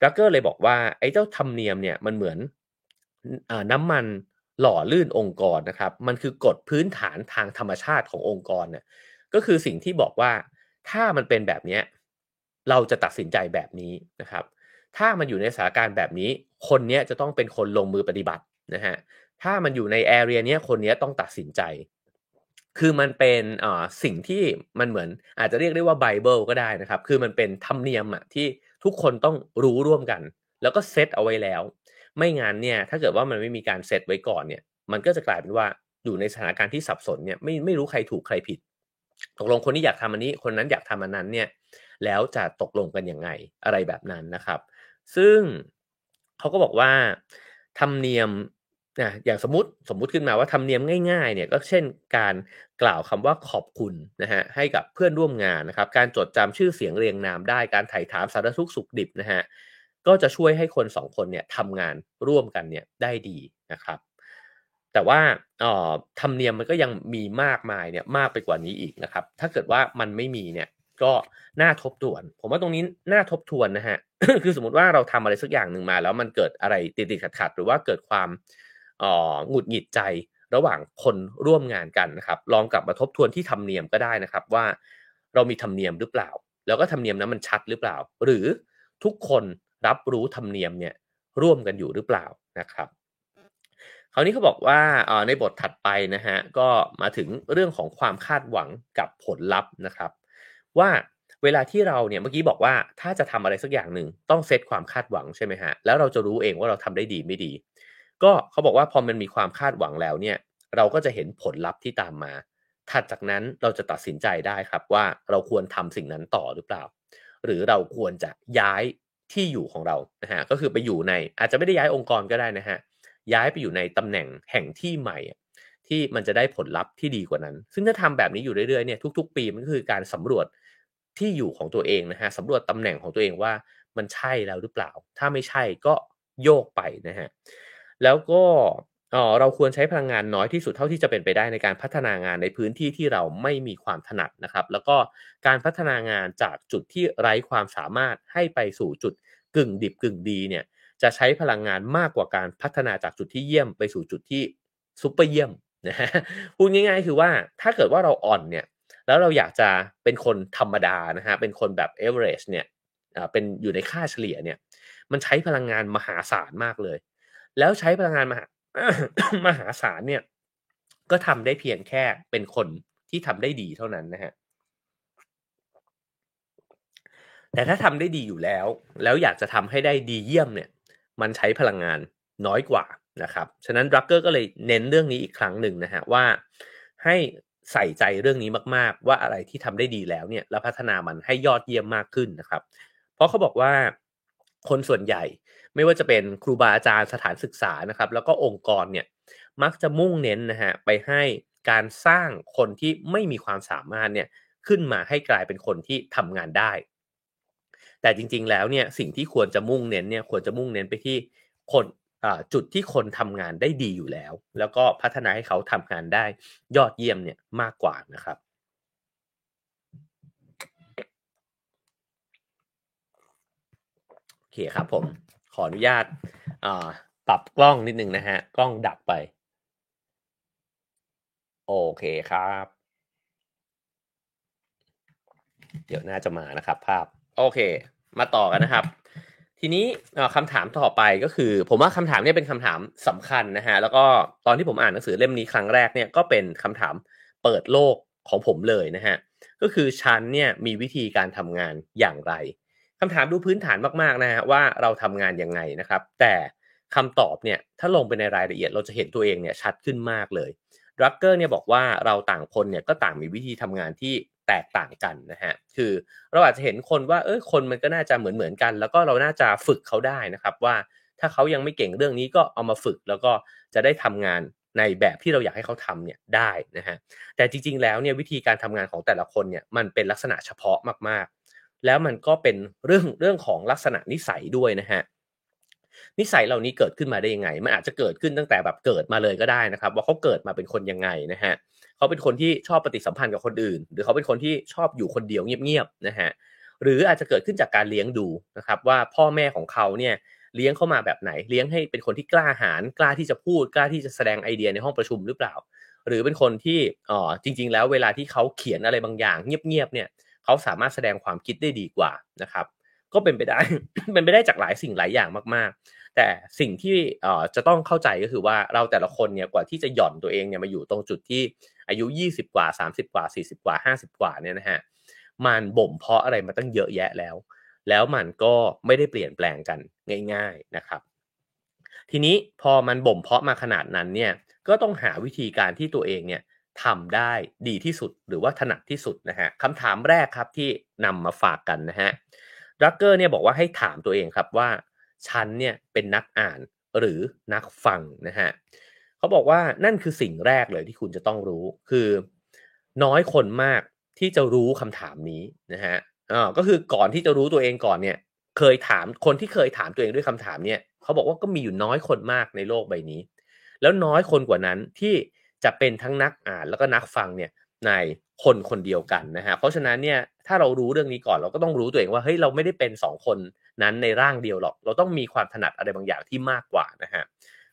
ดักเกอร์เลยบอกว่าไอ้เจ้าธรรมเนียมเนี่ยมันเหมือนอน้ำมันหล่อลื่นองค์กรนะครับ มันคือกฎพื้นฐานทางธรรมชาติขององค์กรเนี่ยก็คือสิ่งที่บอกว่าถ้ามันเป็นแบบนี้เราจะตัดสินใจแบบนี้นะครับ ถ้ามันอยู่ในสถานการณ์แบบนี้ คนนี้จะต้องเป็นคนลงมือปฏิบัตินะฮะถ้ามันอยู่ในแอเรียนี้คนนี้ต้องตัดสินใจ คือมันเป็นอ่าสิ่งที่มันเหมือนอาจจะเรียกได้ว่าไบเบิลก็ได้นะครับ คือมันเป็นธรรมเนียมอะที่ทุกคนต้องรู้ร่วมกัน แล้วก็เซตเอาไว้แล้ว ไม่งั้นเนี่ยถ้าเกิดว่ามันไม่มีการเซตไว้ก่อนเนี่ยมันก็จะกลายเป็นว่าอยู่ในสถานการณ์ที่สับสนเนี่ยไม่ไม่รู้ใครถูกใครผิดตกลงคนนี้อยากทำอันนี้คนนั้นอยากทำอันนั้นเนี่ยแล้วจะตกลงกันยังไงอะไรแบบนั้นนะครับ ซึ่งเขาก็บอกว่าธรรมเนียม นะอย่างสมมติสมมุติขึ้นมาว่าทำเนียมง่ายๆเนี่ยก็เช่นการกล่าวคำว่าขอบคุณนะฮะให้กับเพื่อนร่วมงานนะครับ การจดจำชื่อเสียงเรียงนามได้การถ่ายถามสารทุกสุขดิบนะฮะก็จะช่วยให้คนสองคนเนี่ยทำงานร่วมกันเนี่ยได้ดีนะครับ แต่ว่าธรรมเนียมมันก็ยังมีมากมายเนี่ยมากไปกว่านี้อีกนะครับ ถ้าเกิดว่ามันไม่มีเนี่ยก็น่าทบทวน ผมว่าตรงนี้น่าทบทวนนะฮะคือสมมติว่าเราทำอะไรสักอย่างหนึ่งมา แล้วมันเกิดอะไรติดติดขัดขัดหรือว่าเกิดความ หงุดหงิดใจระหว่างคนร่วมงานกันนะครับ ลองกลับมาทบทวนที่ธรรมเนียมก็ได้นะครับว่า เรามีธรรมเนียมหรือเปล่า แล้วก็ธรรมเนียมนั้นมันชัดหรือเปล่า หรือทุกคนรับรู้ธรรมเนียมเนี่ยร่วมกันอยู่หรือเปล่านะครับคราวนี้เขาบอกว่าในบทถัดไปนะฮะก็มาถึงเรื่องของความคาดหวังกับผลลัพธ์นะครับ ว่าเวลาที่เราเนี่ยเมื่อกี้บอกว่าถ้าจะทำอะไรสักอย่างหนึ่งต้องเซตความคาดหวังใช่ไหมฮะแล้วเราจะรู้เองว่าเราทำได้ดีไม่ดี ก็เขาบอกว่าพอมันมีความคาดหวังแล้วเนี่ย เราก็จะเห็นผลลัพธ์ที่ตามมาถัดจากนั้นเราจะตัดสินใจได้ครับว่าเราควรทำสิ่งนั้นต่อหรือเปล่า หรือเราควรจะย้ายที่อยู่ของเรานะฮะก็คือไปอยู่ในอาจจะไม่ได้ย้ายองค์กรก็ได้นะฮะย้ายไปอยู่ในตำแหน่งแห่งที่ใหม่ ที่มันจะได้ผลลัพธ์ที่ดีกว่านั้น ซึ่งถ้าทำแบบนี้อยู่เรื่อยๆเนี่ยทุก ๆ ปีมันก็คือการสำรวจที่อยู่ของตัวเองนะฮะสำรวจตำแหน่งของตัวเองว่ามันใช่แล้วหรือเปล่า ถ้าไม่ใช่ก็โยกไปนะฮะ แล้วก็เราควรใช้พลังงานน้อยที่สุดเท่าที่จะเป็นไปได้ในการพัฒนางานในพื้นที่ที่เราไม่มีความถนัดนะครับ แล้วก็การพัฒนางานจากจุดที่ไร้ความสามารถให้ไปสู่จุดกึ่งดิบกึ่งดีเนี่ยจะใช้พลังงานมากกว่าการพัฒนาจากจุดที่เยี่ยมไปสู่จุดที่ซุปเปอร์เยี่ยมนะฮะพูดง่ายๆ คือว่าถ้าเกิดว่าเราอ่อนเนี่ยแล้วเราอยากจะเป็นคนธรรมดานะฮะเป็นคนแบบ average เนี่ยเป็นอยู่ในค่าเฉลี่ยเนี่ยมันใช้พลังงานมหาศาลมากเลย แล้วใช้พลังงานมหามหาศาลเนี่ย ก็ทำได้เพียงแค่เป็นคนที่ทำได้ดีเท่านั้นนะฮะแต่ถ้าทำได้ดีอยู่แล้ว แล้วอยากจะทำให้ได้ดีเยี่ยมเนี่ย มันใช้พลังงานน้อยกว่านะครับ ฉะนั้นรักเกอร์ก็เลยเน้นเรื่องนี้อีกครั้งหนึ่งนะฮะว่าให้ใส่ใจเรื่องนี้มากๆ ว่าอะไรที่ทำได้ดีแล้วเนี่ยแล้วพัฒนามันให้ยอดเยี่ยมมากขึ้นนะครับ เพราะเขาบอกว่าคนส่วนใหญ่ ไม่ว่าจะเป็นครูบาอาจารย์สถานศึกษานะครับ แล้วก็องค์กรเนี่ยมักจะมุ่งเน้นนะฮะไปให้การสร้างคนที่ไม่มีความสามารถเนี่ยขึ้นมาให้กลายเป็นคนที่ทำงานได้ แต่จริง ๆ แล้วเนี่ยสิ่งที่ควรจะมุ่งเน้นเนี่ยควรจะมุ่งเน้นไปที่คนจุดที่คนทำงานได้ดีอยู่แล้ว แล้วก็พัฒนาให้เขาทำงานได้ยอดเยี่ยมเนี่ยมากกว่านะครับโอเคครับผม ขออนุญาตปรับกล้องนิดนึงนะฮะ กล้องดับไป โอเคครับ เดี๋ยวน่าจะมานะครับ ภาพ โอเค มาต่อกันนะครับ ทีนี้คำถามต่อไปก็คือ ผมว่าคำถามนี้เป็นคำถามสำคัญนะฮะ แล้วก็ตอนที่ผมอ่านหนังสือเล่มนี้ครั้งแรกเนี่ยก็เป็นคำถามเปิดโลกของผมเลยนะฮะ ก็คือฉันเนี่ยมีวิธีการทำงานอย่างไร คำถามดูพื้นฐานมากๆนะฮะว่าเราทำงานยังไงนะครับ แต่คำตอบเนี่ยถ้าลงไปในรายละเอียดเราจะเห็นตัวเองเนี่ยชัดขึ้นมากเลยรักเกอร์เนี่ยบอกว่าเราต่างคนเนี่ยก็ต่างมีวิธีทำงานที่แตกต่างกันนะฮะคือเราอาจจะเห็นคนว่าเออคนมันก็น่าจะเหมือนเหมือนกัน แล้วก็เราน่าจะฝึกเขาได้นะครับว่าถ้าเขายังไม่เก่งเรื่องนี้ก็เอามาฝึกแล้วก็จะได้ทำงานในแบบที่เราอยากให้เขาทำเนี่ยได้นะฮะแต่จริงๆแล้วเนี่ยวิธีการทำงานของแต่ละคนเนี่ยมันเป็นลักษณะเฉพาะมากๆ แล้วมันก็เป็นเรื่องเรื่องของลักษณะนิสัยด้วยนะฮะนิสัยเหล่านี้เกิดขึ้นมาได้ยังไง มันอาจจะเกิดขึ้นตั้งแต่แบบเกิดมาเลยก็ได้นะครับ ว่าเขาเกิดมาเป็นคนยังไงนะฮะเขาเป็นคนที่ชอบปฏิสัมพันธ์กับคนอื่น หรือเขาเป็นคนที่ชอบอยู่คนเดียวเงียบๆนะฮะหรืออาจจะเกิดขึ้นจากการเลี้ยงดูนะครับ ว่าพ่อแม่ของเขาเนี่ยเลี้ยงเข้ามาแบบไหน เลี้ยงให้เป็นคนที่กล้าหาญกล้าที่จะพูดกล้าที่จะแสดงไอเดียในห้องประชุมหรือเปล่า หรือเป็นคนที่อ๋อจริง ๆ แล้วเวลาที่เขาเขียนอะไรบางอย่างเงียบๆเนี่ย เขาสามารถแสดงความคิดได้ดีกว่านะครับ ก็เป็นไปได้ เป็นไปได้จากหลายสิ่งหลายอย่างมากๆ แต่สิ่งที่จะต้องเข้าใจก็คือว่าเราแต่ละคนเนี่ยกว่าที่จะหย่อนตัวเองเนี่ยมาอยู่ตรงจุดที่อายุ 20 กว่า 30 กว่า 40 กว่า 50 กว่าเนี่ยนะฮะมันบ่มเพาะอะไรมาตั้งเยอะแยะแล้ว แล้วมันก็ไม่ได้เปลี่ยนแปลงกันง่าย ๆนะครับ ทีนี้พอมันบ่มเพาะมาขนาดนั้นเนี่ยก็ต้องหาวิธีการที่ตัวเองเนี่ย ทำได้ดีที่สุดหรือว่าถนัดที่สุดนะฮะคำถามแรกครับที่นำมาฝากกันนะฮะรักเกอร์เนี่ยบอกว่าให้ถามตัวเองครับว่าฉันเนี่ยเป็นนักอ่านหรือนักฟังนะฮะเขาบอกว่านั่นคือสิ่งแรกเลยที่คุณจะต้องรู้คือน้อยคนมากที่จะรู้คำถามนี้นะฮะอ่าก็คือก่อนที่จะรู้ตัวเองก่อนเนี่ยเคยถามคนที่เคยถามตัวเองด้วยคำถามเนี่ยเขาบอกว่าก็มีอยู่น้อยคนมากในโลกใบนี้ แล้วน้อยคนกว่านั้นที่ จะเป็นทั้งนักอ่านแล้วก็นักฟังเนี่ยในคนคนเดียวกันนะฮะเพราะฉะนั้นเนี่ยถ้าเรารู้เรื่องนี้ก่อนเราก็ต้องรู้ตัวเองว่าเฮ้ยเราไม่ได้เป็นสองคนนั้นในร่างเดียวหรอก เราต้องมีความถนัดอะไรบางอย่างที่มากกว่านะฮะ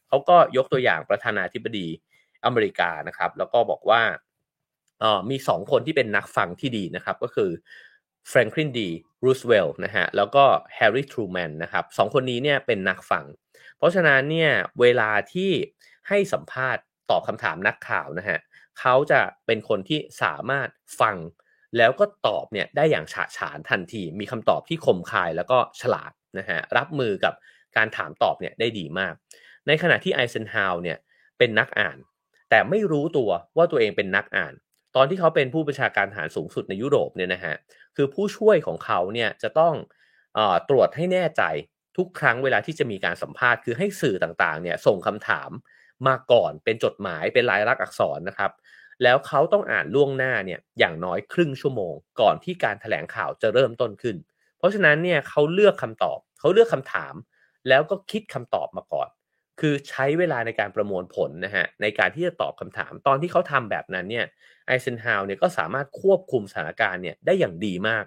เขาก็ยกตัวอย่างประธานาธิบดีอเมริกานะครับแล้วก็บอกว่าออมีสองคนที่เป็นนักฟังที่ดีนะครับก็คือแฟรงคลินดีรูสเวลล์นะฮะแล้วก็แฮร์รี่ทรูแมนนะครับสองคนนี้เนี่ยเป็นนักฟัง เพราะฉะนั้นเนี่ยเวลาที่ให้สัมภาษณ์ ตอบคำถามนักข่าวนะฮะเขาจะเป็นคนที่สามารถฟังแล้วก็ตอบเนี่ยได้อย่างฉะฉานทันที มีคำตอบที่คมคายแล้วก็ฉลาดนะฮะรับมือกับการถามตอบเนี่ยได้ดีมาก ในขณะที่ไอเซนฮาวเนี่ยเป็นนักอ่าน แต่ไม่รู้ตัวว่าตัวเองเป็นนักอ่าน ตอนที่เขาเป็นผู้บัญชาการทหารสูงสุดในยุโรปเนี่ยนะฮะคือผู้ช่วยของเขาเนี่ยจะต้องอตรวจให้แน่ใจทุกครั้งเวลาที่จะมีการสัมภาษณ์คือให้สื่อต่างๆเนี่ยส่งคำถาม มาก่อนเป็นจดหมายเป็นลายลักษณ์อักษรนะครับ แล้วเขาต้องอ่านล่วงหน้าเนี่ยอย่างน้อยครึ่งชั่วโมง ก่อนที่การถแถลงข่าวจะเริ่มต้นขึ้น เพราะฉะนั้นเนี่ยเขาเลือกคำตอบเขาเลือกคำถาม แล้วก็คิดคำตอบมาก่อน คือใช้เวลาในการประมวลผลนะฮะในการที่จะตอบคำถาม ตอนที่เขาทำแบบนั้นเนี่ยไอเซนฮาวเนี่ยก็สามารถควบคุมสถานการณ์เนี่ยได้อย่างดีมาก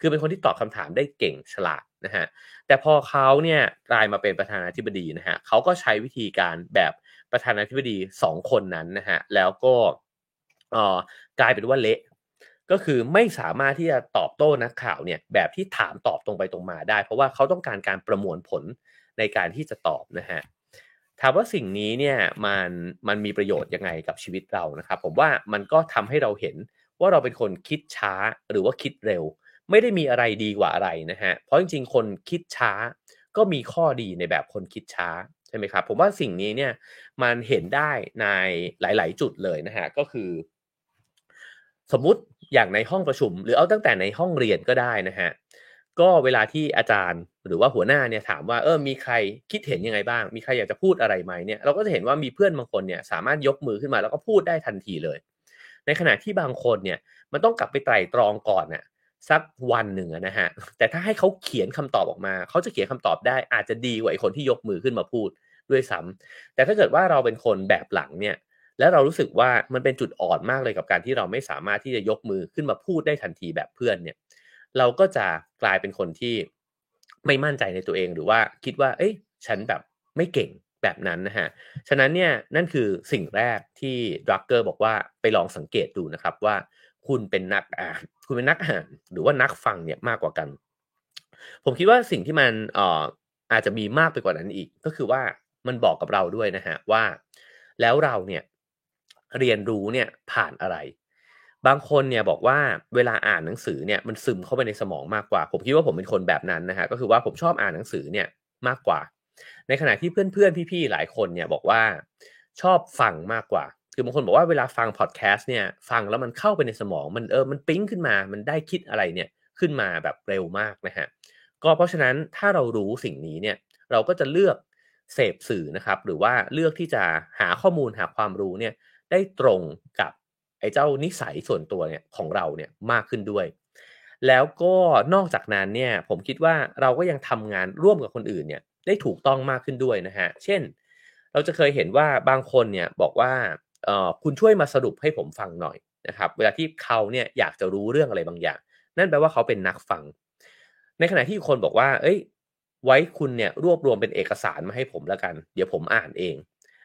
คือเป็นคนที่ตอบคำถามได้เก่งฉลาดนะฮะแต่พอเขาเนี่ยกลายมาเป็นประธานาธิบดีนะฮะเขาก็ใช้วิธีการแบบ ประธานาธิบดี2คนนั้นนะฮะแล้วก็กลายเป็นว่าเละก็คือไม่สามารถที่จะตอบโต้นักข่าวเนี่ยแบบที่ถามตอบตรงไปตรงมาได้ เพราะว่าเขาต้องการการประมวลผลในการที่จะตอบนะฮะถามว่าสิ่งนี้เนี่ยมันมันมีประโยชน์ยังไงกับชีวิตเรานะครับ ผมว่ามันก็ทำให้เราเห็นว่าเราเป็นคนคิดช้าหรือว่าคิดเร็ว ไม่ได้มีอะไรดีกว่าอะไรนะฮะเพราะจริงๆ คนคิดช้าก็มีข้อดีในแบบคนคิดช้า ช่ไหมครับผมว่าสิ่งนี้เนี่ยมันเห็นได้ในหลาย ๆ จุดเลยนะฮะก็คือ สมมุติอย่างในห้องประชุม หรือเอาตั้งแต่ในห้องเรียนก็ได้นะฮะก็เวลาที่อาจารย์หรือว่าหัวหน้าเนี่ยถามว่าเออมีใครคิดเห็นยังไงบ้าง มีใครอยากจะพูดอะไรไหมเนี่ยเราก็จะเห็นว่ามีเพื่อนบางคนเนี่ยสามารถยกมือขึ้นมาแล้วก็พูดได้ทันทีเลย ในขณะที่บางคนเนี่ยมันต้องกลับไปไตร่ตรองก่อนน่ะสักวันหนึ่งนะฮะแต่ถ้าให้เขาเขียนคำตอบออกมา เขาจะเขียนคำตอบได้อาจจะดีกว่าไอ้คนที่ยกมือขึ้นมาพูด ด้วยซ้ำแต่ถ้าเกิดว่าเราเป็นคนแบบหลังเนี่ยแล้วเรารู้สึกว่ามันเป็นจุดอ่อนมากเลยกับการที่เราไม่สามารถที่จะยกมือขึ้นมาพูดได้ทันทีแบบเพื่อนเนี่ย เราก็จะกลายเป็นคนที่ไม่มั่นใจในตัวเองหรือว่าคิดว่า เอ้ยฉันแบบไม่เก่งแบบนั้นนะฮะ ฉะนั้นเนี่ยนั่นคือสิ่งแรกที่ดรักเกอร์บอกว่าไปลองสังเกตดูนะครับว่าคุณเป็นนักอ่านคุณเป็นนักอ่านหรือว่านักฟังเนี่ยมากกว่ากัน ผมคิดว่าสิ่งที่มันอ่ออาจจะมีมากไปกว่านั้นอีก ก็คือว่า มันบอกกับเราด้วยนะฮะว่า แล้วเราเนี่ยเรียนรู้เนี่ยผ่านอะไร บางคนเนี่ยบอกว่าเวลาอ่านหนังสือเนี่ยมันซึมเข้าไปในสมองมากกว่า ผมคิดว่าผมเป็นคนแบบนั้นนะฮะก็คือว่าผมชอบอ่านหนังสือเนี่ยมากกว่า ในขณะที่เพื่อนๆพี่ๆหลายคนเนี่ยบอกว่าชอบฟังมากกว่า คือบางคนบอกว่าเวลาฟังพอดแคสต์เนี่ยฟังแล้วมันเข้าไปในสมองมันเออมันปิ๊งขึ้นมา มันได้คิดอะไรเนี่ยขึ้นมาแบบเร็วมากนะฮะก็เพราะฉะนั้นถ้าเรารู้สิ่งนี้เนี่ยเราก็จะเลือก เสพสื่อนะครับ หรือว่าเลือกที่จะหาข้อมูลหาความรู้เนี่ยได้ตรงกับไอ้เจ้านิสัยส่วนตัวเนี่ยของเราเนี่ยมากขึ้นด้วย แล้วก็นอกจากนั้นเนี่ยผมคิดว่าเราก็ยังทำงานร่วมกับคนอื่นเนี่ยได้ถูกต้องมากขึ้นด้วยนะฮะเช่น เราจะเคยเห็นว่าบางคนเนี่ยบอกว่าเออคุณช่วยมาสรุปให้ผมฟังหน่อยนะครับ เวลาที่เขาเนี่ยอยากจะรู้เรื่องอะไรบางอย่าง นั่นแปลว่าเขาเป็นนักฟัง ในขณะที่คนบอกว่า เอ้ย ไว้คุณเนี่ยรวบรวมเป็นเอกสารมาให้ผมแล้วกัน เดี๋ยวผมอ่านเอง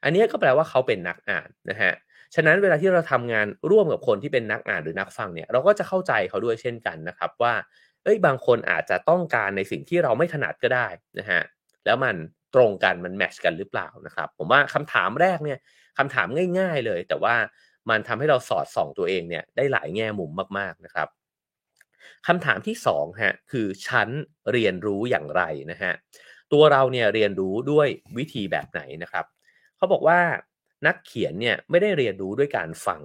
อันนี้ก็แปลว่าเขาเป็นนักอ่านนะฮะฉะนั้นเวลาที่เราทำงานร่วมกับคนที่เป็นนักอ่านหรือนักฟังเนี่ยเราก็จะเข้าใจเขาด้วยเช่นกันนะครับว่าเอ้ยบางคนอาจจะต้องการในสิ่งที่เราไม่ถนัดก็ได้นะฮะแล้วมันตรงกันมันแมชกันหรือเปล่านะครับผมว่าคำถามแรกเนี่ยคำถามง่าย ๆเลย แต่ว่ามันทำให้เราสอดส่องตัวเองเนี่ยได้หลายแง่มุมมากๆนะครับ คำถามที่2ฮะคือชั้นเรียนรู้อย่างไรนะฮะตัวเราเนี่ยเรียนรู้ด้วยวิธีแบบไหนนะครับเขาบอกว่านักเขียนเนี่ยไม่ได้เรียนรู้ด้วยการฟัง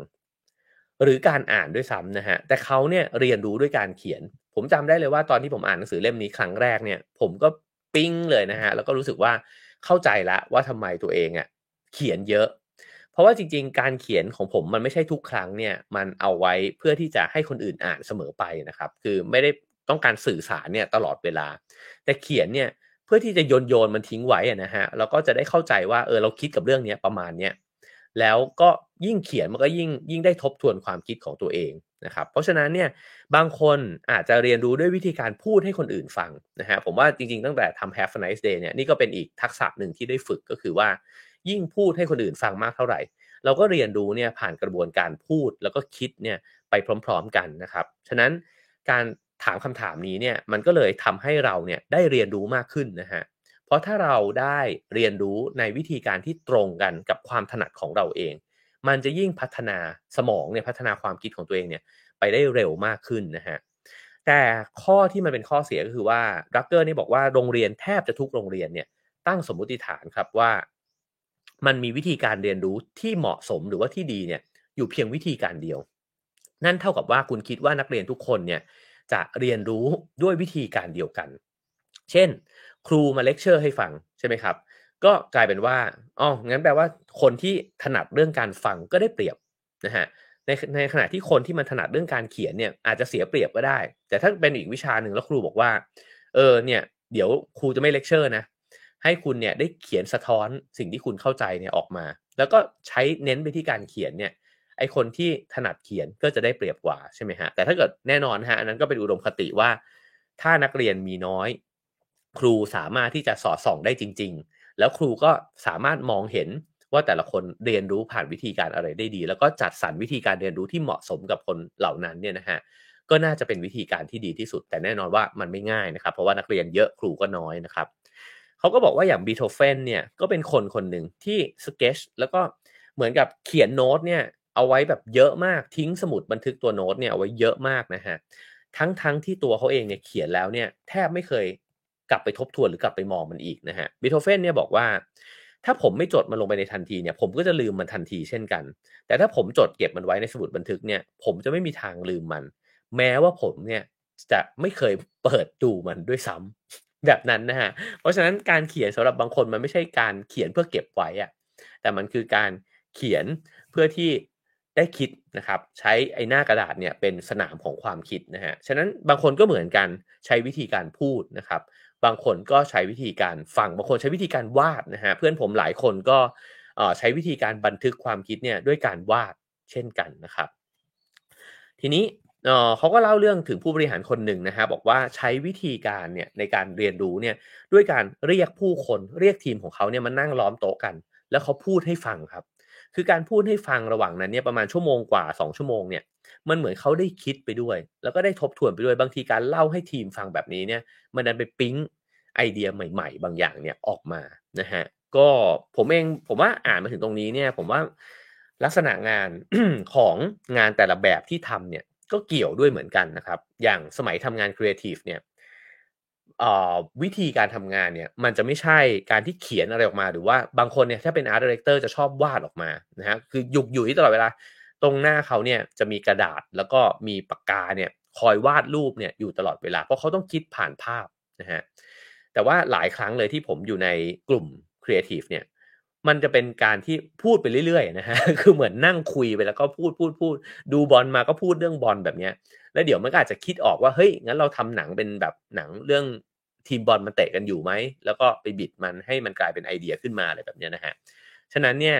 หรือการอ่านด้วยซ้ำนะฮะแต่เขาเนี่ยเรียนรู้ด้วยการเขียน ผมจำได้เลยว่าตอนที่ผมอ่านหนังสือเล่มนี้ครั้งแรกเนี่ย ผมก็ปิ้งเลยนะฮะแล้วก็รู้สึกว่าเข้าใจละว่าทำไมตัวเองอะ่ะเขียนเยอะ เพราะว่าจริง ๆ การเขียนของผมมันไม่ใช่ทุกครั้งเนี่ยมันเอาไว้เพื่อที่จะให้คนอื่นอ่านเสมอไปนะครับ คือไม่ได้ต้องการสื่อสารเนี่ยตลอดเวลา แต่เขียนเนี่ยเพื่อที่จะโยนโยนมันทิ้งไว้นะฮะเราก็จะได้เข้าใจว่าเออเราคิดกับเรื่องนี้ประมาณเนี้ยแล้วก็ยิ่งเขียนมันก็ยิ่งยิ่งได้ทบทวนความคิดของตัวเองนะครับเพราะฉะนั้นเนี่ยบางคนอาจจะเรียนรู้ด้วยวิธีการพูดให้คนอื่นฟังนะฮะผมว่าจริงๆ ตั้งแต่ทำ Have a nice day เนี่ยนี่ก็เป็นอีกทักษะหนึ่งที่ได้ฝึกก็คือว่า ยิ่งพูดให้คนอื่นฟังมากเท่าไหร่ เราก็เรียนรู้เนี่ยผ่านกระบวนการพูดแล้วก็คิดเนี่ยไปพร้อม ๆ กันนะครับ ฉะนั้นการถามคำถามนี้เนี่ยมันก็เลยทำให้เราเนี่ยได้เรียนรู้มากขึ้นนะฮะ เพราะถ้าเราได้เรียนรู้ในวิธีการที่ตรงกันกับความถนัดของเราเอง มันจะยิ่งพัฒนาสมองเนี่ยพัฒนาความคิดของตัวเองเนี่ยไปได้เร็วมากขึ้นนะฮะ แต่ข้อที่มันเป็นข้อเสียก็คือว่าดักเกอร์นี่บอกว่าโรงเรียนแทบจะทุกโรงเรียนเนี่ยตั้งสมมติฐานครับว่า มันมีวิธีการเรียนรู้ที่เหมาะสมหรือว่าที่ดีเนี่ยอยู่เพียงวิธีการเดียว นั่นเท่ากับว่าคุณคิดว่านักเรียนทุกคนเนี่ยจะเรียนรู้ด้วยวิธีการเดียวกัน เช่น ครูมาเลคเชอร์ให้ฟังใช่ไหมครับ ก็กลายเป็นว่าอ๋องั้นแปลว่าคนที่ถนัดเรื่องการฟังก็ได้เปรียบนะฮะในในขณะที่คนที่มันถนัดเรื่องการเขียนเนี่ยอาจจะเสียเปรียบก็ได้ แต่ถ้าเป็นอีกวิชาหนึ่งแล้วครูบอกว่า เออเนี่ยเดี๋ยวครูจะไม่เลคเชอร์นะ ให้คุณเนี่ยได้เขียนสะท้อนสิ่งที่คุณเข้าใจเนี่ยออกมา แล้วก็ใช้เน้นไปที่การเขียนเนี่ยไอคนที่ถนัดเขียนก็จะได้เปรียบกว่าใช่ไหมฮะแต่ถ้าเกิดแน่นอนฮะอันนั้นก็เป็นอุดมคติว่า ถ้านักเรียนมีน้อย ครูสามารถที่จะสอดส่องได้จริง ๆ แล้วครูก็สามารถมองเห็นว่าแต่ละคนเรียนรู้ผ่านวิธีการอะไรได้ดี แล้วก็จัดสรรวิธีการเรียนรู้ที่เหมาะสมกับคนเหล่านั้นเนี่ยนะฮะก็น่าจะเป็นวิธีการที่ดีที่สุด แต่แน่นอนว่ามันไม่ง่ายนะครับ เพราะว่านักเรียนเยอะครูก็น้อยนะครับ เขาก็บอกว่าอย่างบีโธเฟนเนี่ยก็เป็นคนคนหนึ่งที่สเกจแล้วก็เหมือนกับเขียนโน้ตเนี่ยเอาไว้แบบเยอะมากทิ้งสมุดบันทึกตัวโน้ตเนี่ยเอาไว้เยอะมากนะฮะทั้งทั้งที่ตัวเขาเองเนี่ยเขียนแล้วเนี่ยแทบไม่เคยกลับไปทบทวนหรือกลับไปมองมันอีกนะฮะบีโธเฟนเนี่ยบอกว่า ถ้าผมไม่จดมันลงไปในทันทีเนี่ยผมก็จะลืมมันทันทีเช่นกัน แต่ถ้าผมจดเก็บมันไว้ในสมุดบันทึกเนี่ยผมจะไม่มีทางลืมมัน แม้ว่าผมเนี่ยจะไม่เคยเปิดดูมันด้วยซ้ำ แบบนั้นนะฮะ เพราะฉะนั้นการเขียนสำหรับบางคนมันไม่ใช่การเขียนเพื่อเก็บไว้อะแต่มันคือการเขียนเพื่อที่ได้คิดนะครับ ใช้ไอ้หน้ากระดาษเนี่ยเป็นสนามของความคิดนะฮะ ฉะนั้นบางคนก็เหมือนกันใช้วิธีการพูดนะครับ บางคนก็ใช้วิธีการฟัง บางคนใช้วิธีการวาดนะฮะ เพื่อนผมหลายคนก็ใช้วิธีการบันทึกความคิดเนี่ยด้วยการวาดเช่นกันนะครับ ทีนี้ เขาก็เล่าเรื่องถึงผู้บริหารคนหนึ่งนะฮะบอกว่าใช้วิธีการเนี่ยในการเรียนรู้เนี่ยด้วยการเรียกผู้คนเรียกทีมของเขาเนี่ยมานั่งล้อมโต๊ะกัน แล้วเขาพูดให้ฟังครับ คือการพูดให้ฟังระหว่างนั้นเนี่ยประมาณชั่วโมงกว่า 2 ชั่วโมงเนี่ยมันเหมือนเขาได้คิดไปด้วย แล้วก็ได้ทบทวนไปด้วยบางทีการเล่าให้ทีมฟังแบบนี้เนี่ยมันดันไปปิ๊งไอเดียใหม่ ๆ บางอย่างเนี่ยออกมานะฮะก็ผมเองผมว่าอ่านมาถึงตรงนี้เนี่ยผมว่าลักษณะงานของงานแต่ละแบบที่ทำเนี่ย ก็เกี่ยวด้วยเหมือนกันนะครับ อย่างสมัยทำงานครีเอทีฟเนี่ยวิธีการทำงานเนี่ยมันจะไม่ใช่การที่เขียนอะไรออกมาหรือว่าบางคนเนี่ยถ้าเป็น art director จะชอบวาดออกมานะฮะคือยุกยิกอยู่ตลอดเวลา ตรงหน้าเขาเนี่ยจะมีกระดาษแล้วก็มีปากกาเนี่ยคอยวาดรูปเนี่ยอยู่ตลอดเวลา เพราะเขาต้องคิดผ่านภาพนะฮะแต่ว่าหลายครั้งเลยที่ผมอยู่ในกลุ่มครีเอทีฟเนี่ย มันจะเป็นการที่พูดไปเรื่อยๆนะฮะคือเหมือนนั่งคุยไปแล้วก็พูดพูดพูดดูบอลมาก็พูดเรื่องบอลแบบเนี้ย แล้วเดี๋ยวมันก็อาจจะคิดออกว่าเฮ้ยงั้นเราทำหนังเป็นแบบหนังเรื่องทีมบอลมันเตะกันอยู่ไหมแล้วก็ไปบิดมันให้มันกลายเป็นไอเดียขึ้นมาอะไรแบบนี้นะฮะฉะนั้นเนี่ย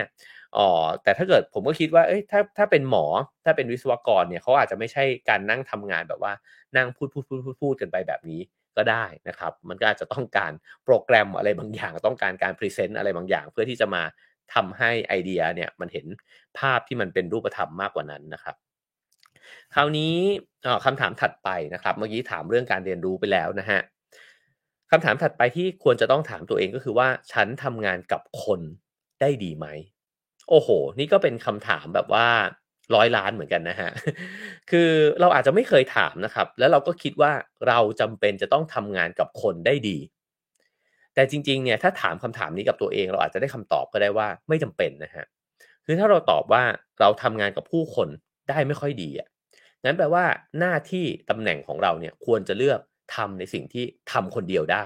อ๋อแต่ถ้าเกิดผมก็คิดว่าเอ้ยถ้าถ้าเป็นหมอถ้าเป็นวิศวกรเนี่ยเขาอาจจะไม่ใช่การนั่งทำงานแบบว่านั่งพูดพูดพูดพูดพูดกันไปแบบนี้ ก็ได้นะครับ มันก็อาจจะต้องการโปรแกรมอะไรบางอย่าง ต้องการการ present อะไรบางอย่าง เพื่อที่จะมาทำให้ไอเดียเนี่ยมันเห็นภาพที่มันเป็นรูปธรรมมากกว่านั้นนะครับคราวนี้คำถามถัดไปนะครับ เมื่อกี้ถามเรื่องการเรียนรู้ไปแล้วนะฮะคำถามถัดไปที่ควรจะต้องถามตัวเองก็คือว่า ฉันทำงานกับคนได้ดีไหม โอ้โห นี่ก็เป็นคำถามแบบว่า ร้อยล้านเหมือนกันนะฮะ คือเราอาจจะไม่เคยถามนะครับ แล้วเราก็คิดว่าเราจำเป็นจะต้องทำงานกับคนได้ดี แต่จริงๆเนี่ยถ้าถามคำถามนี้กับตัวเอง เราอาจจะได้คำตอบก็ได้ว่าไม่จำเป็นนะฮะ คือถ้าเราตอบว่าเราทำงานกับผู้คนได้ไม่ค่อยดีอะ งั้นแปลว่าหน้าที่ตำแหน่งของเราเนี่ยควรจะเลือกทำในสิ่งที่ทำคนเดียวได้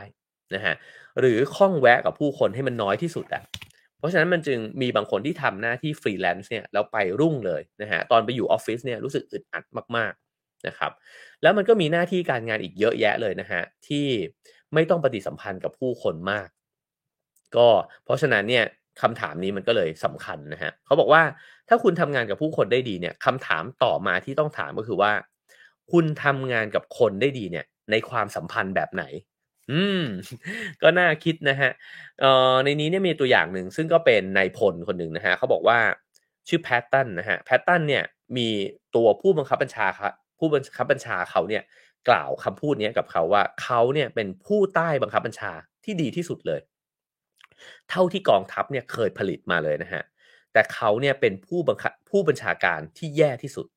นะฮะ หรือข้องแวะกับผู้คนให้มันน้อยที่สุดอะ เพราะฉะนั้นมันจึงมีบางคนที่ทำหน้าที่ฟรีแลนซ์เนี่ยแล้วไปรุ่งเลยนะฮะตอนไปอยู่ออฟฟิศเนี่ยรู้สึกอึดอัดมากๆนะครับแล้วมันก็มีหน้าที่การงานอีกเยอะแยะเลยนะฮะที่ไม่ต้องปฏิสัมพันธ์กับผู้คนมาก ก็เพราะฉะนั้นเนี่ยคำถามนี้มันก็เลยสำคัญนะฮะเขาบอกว่าถ้าคุณทำงานกับผู้คนได้ดีเนี่ยคำถามต่อมาที่ต้องถามก็คือว่า คุณทำงานกับคนได้ดีเนี่ยในความสัมพันธ์แบบไหน อืม ก็น่าคิดนะฮะเอ่อในนี้เนี่ยมีตัวอย่างหนึ่งซึ่งก็เป็นนายพลคนหนึ่งนะฮะเขาบอกว่าชื่อแพตตันนะฮะแพตตันเนี่ยมีตัวผู้บังคับบัญชาครับผู้บังคับบัญชาเขาเนี่ยกล่าวคำพูดนี้กับเขาว่าเขาเนี่ยเป็นผู้ใต้บังคับบัญชาที่ดีที่สุดเลย เท่าที่กองทัพเนี่ยเคยผลิตมาเลยนะฮะแต่เขาเนี่ยเป็นผู้บังคับผู้บัญชาการที่แย่ที่สุด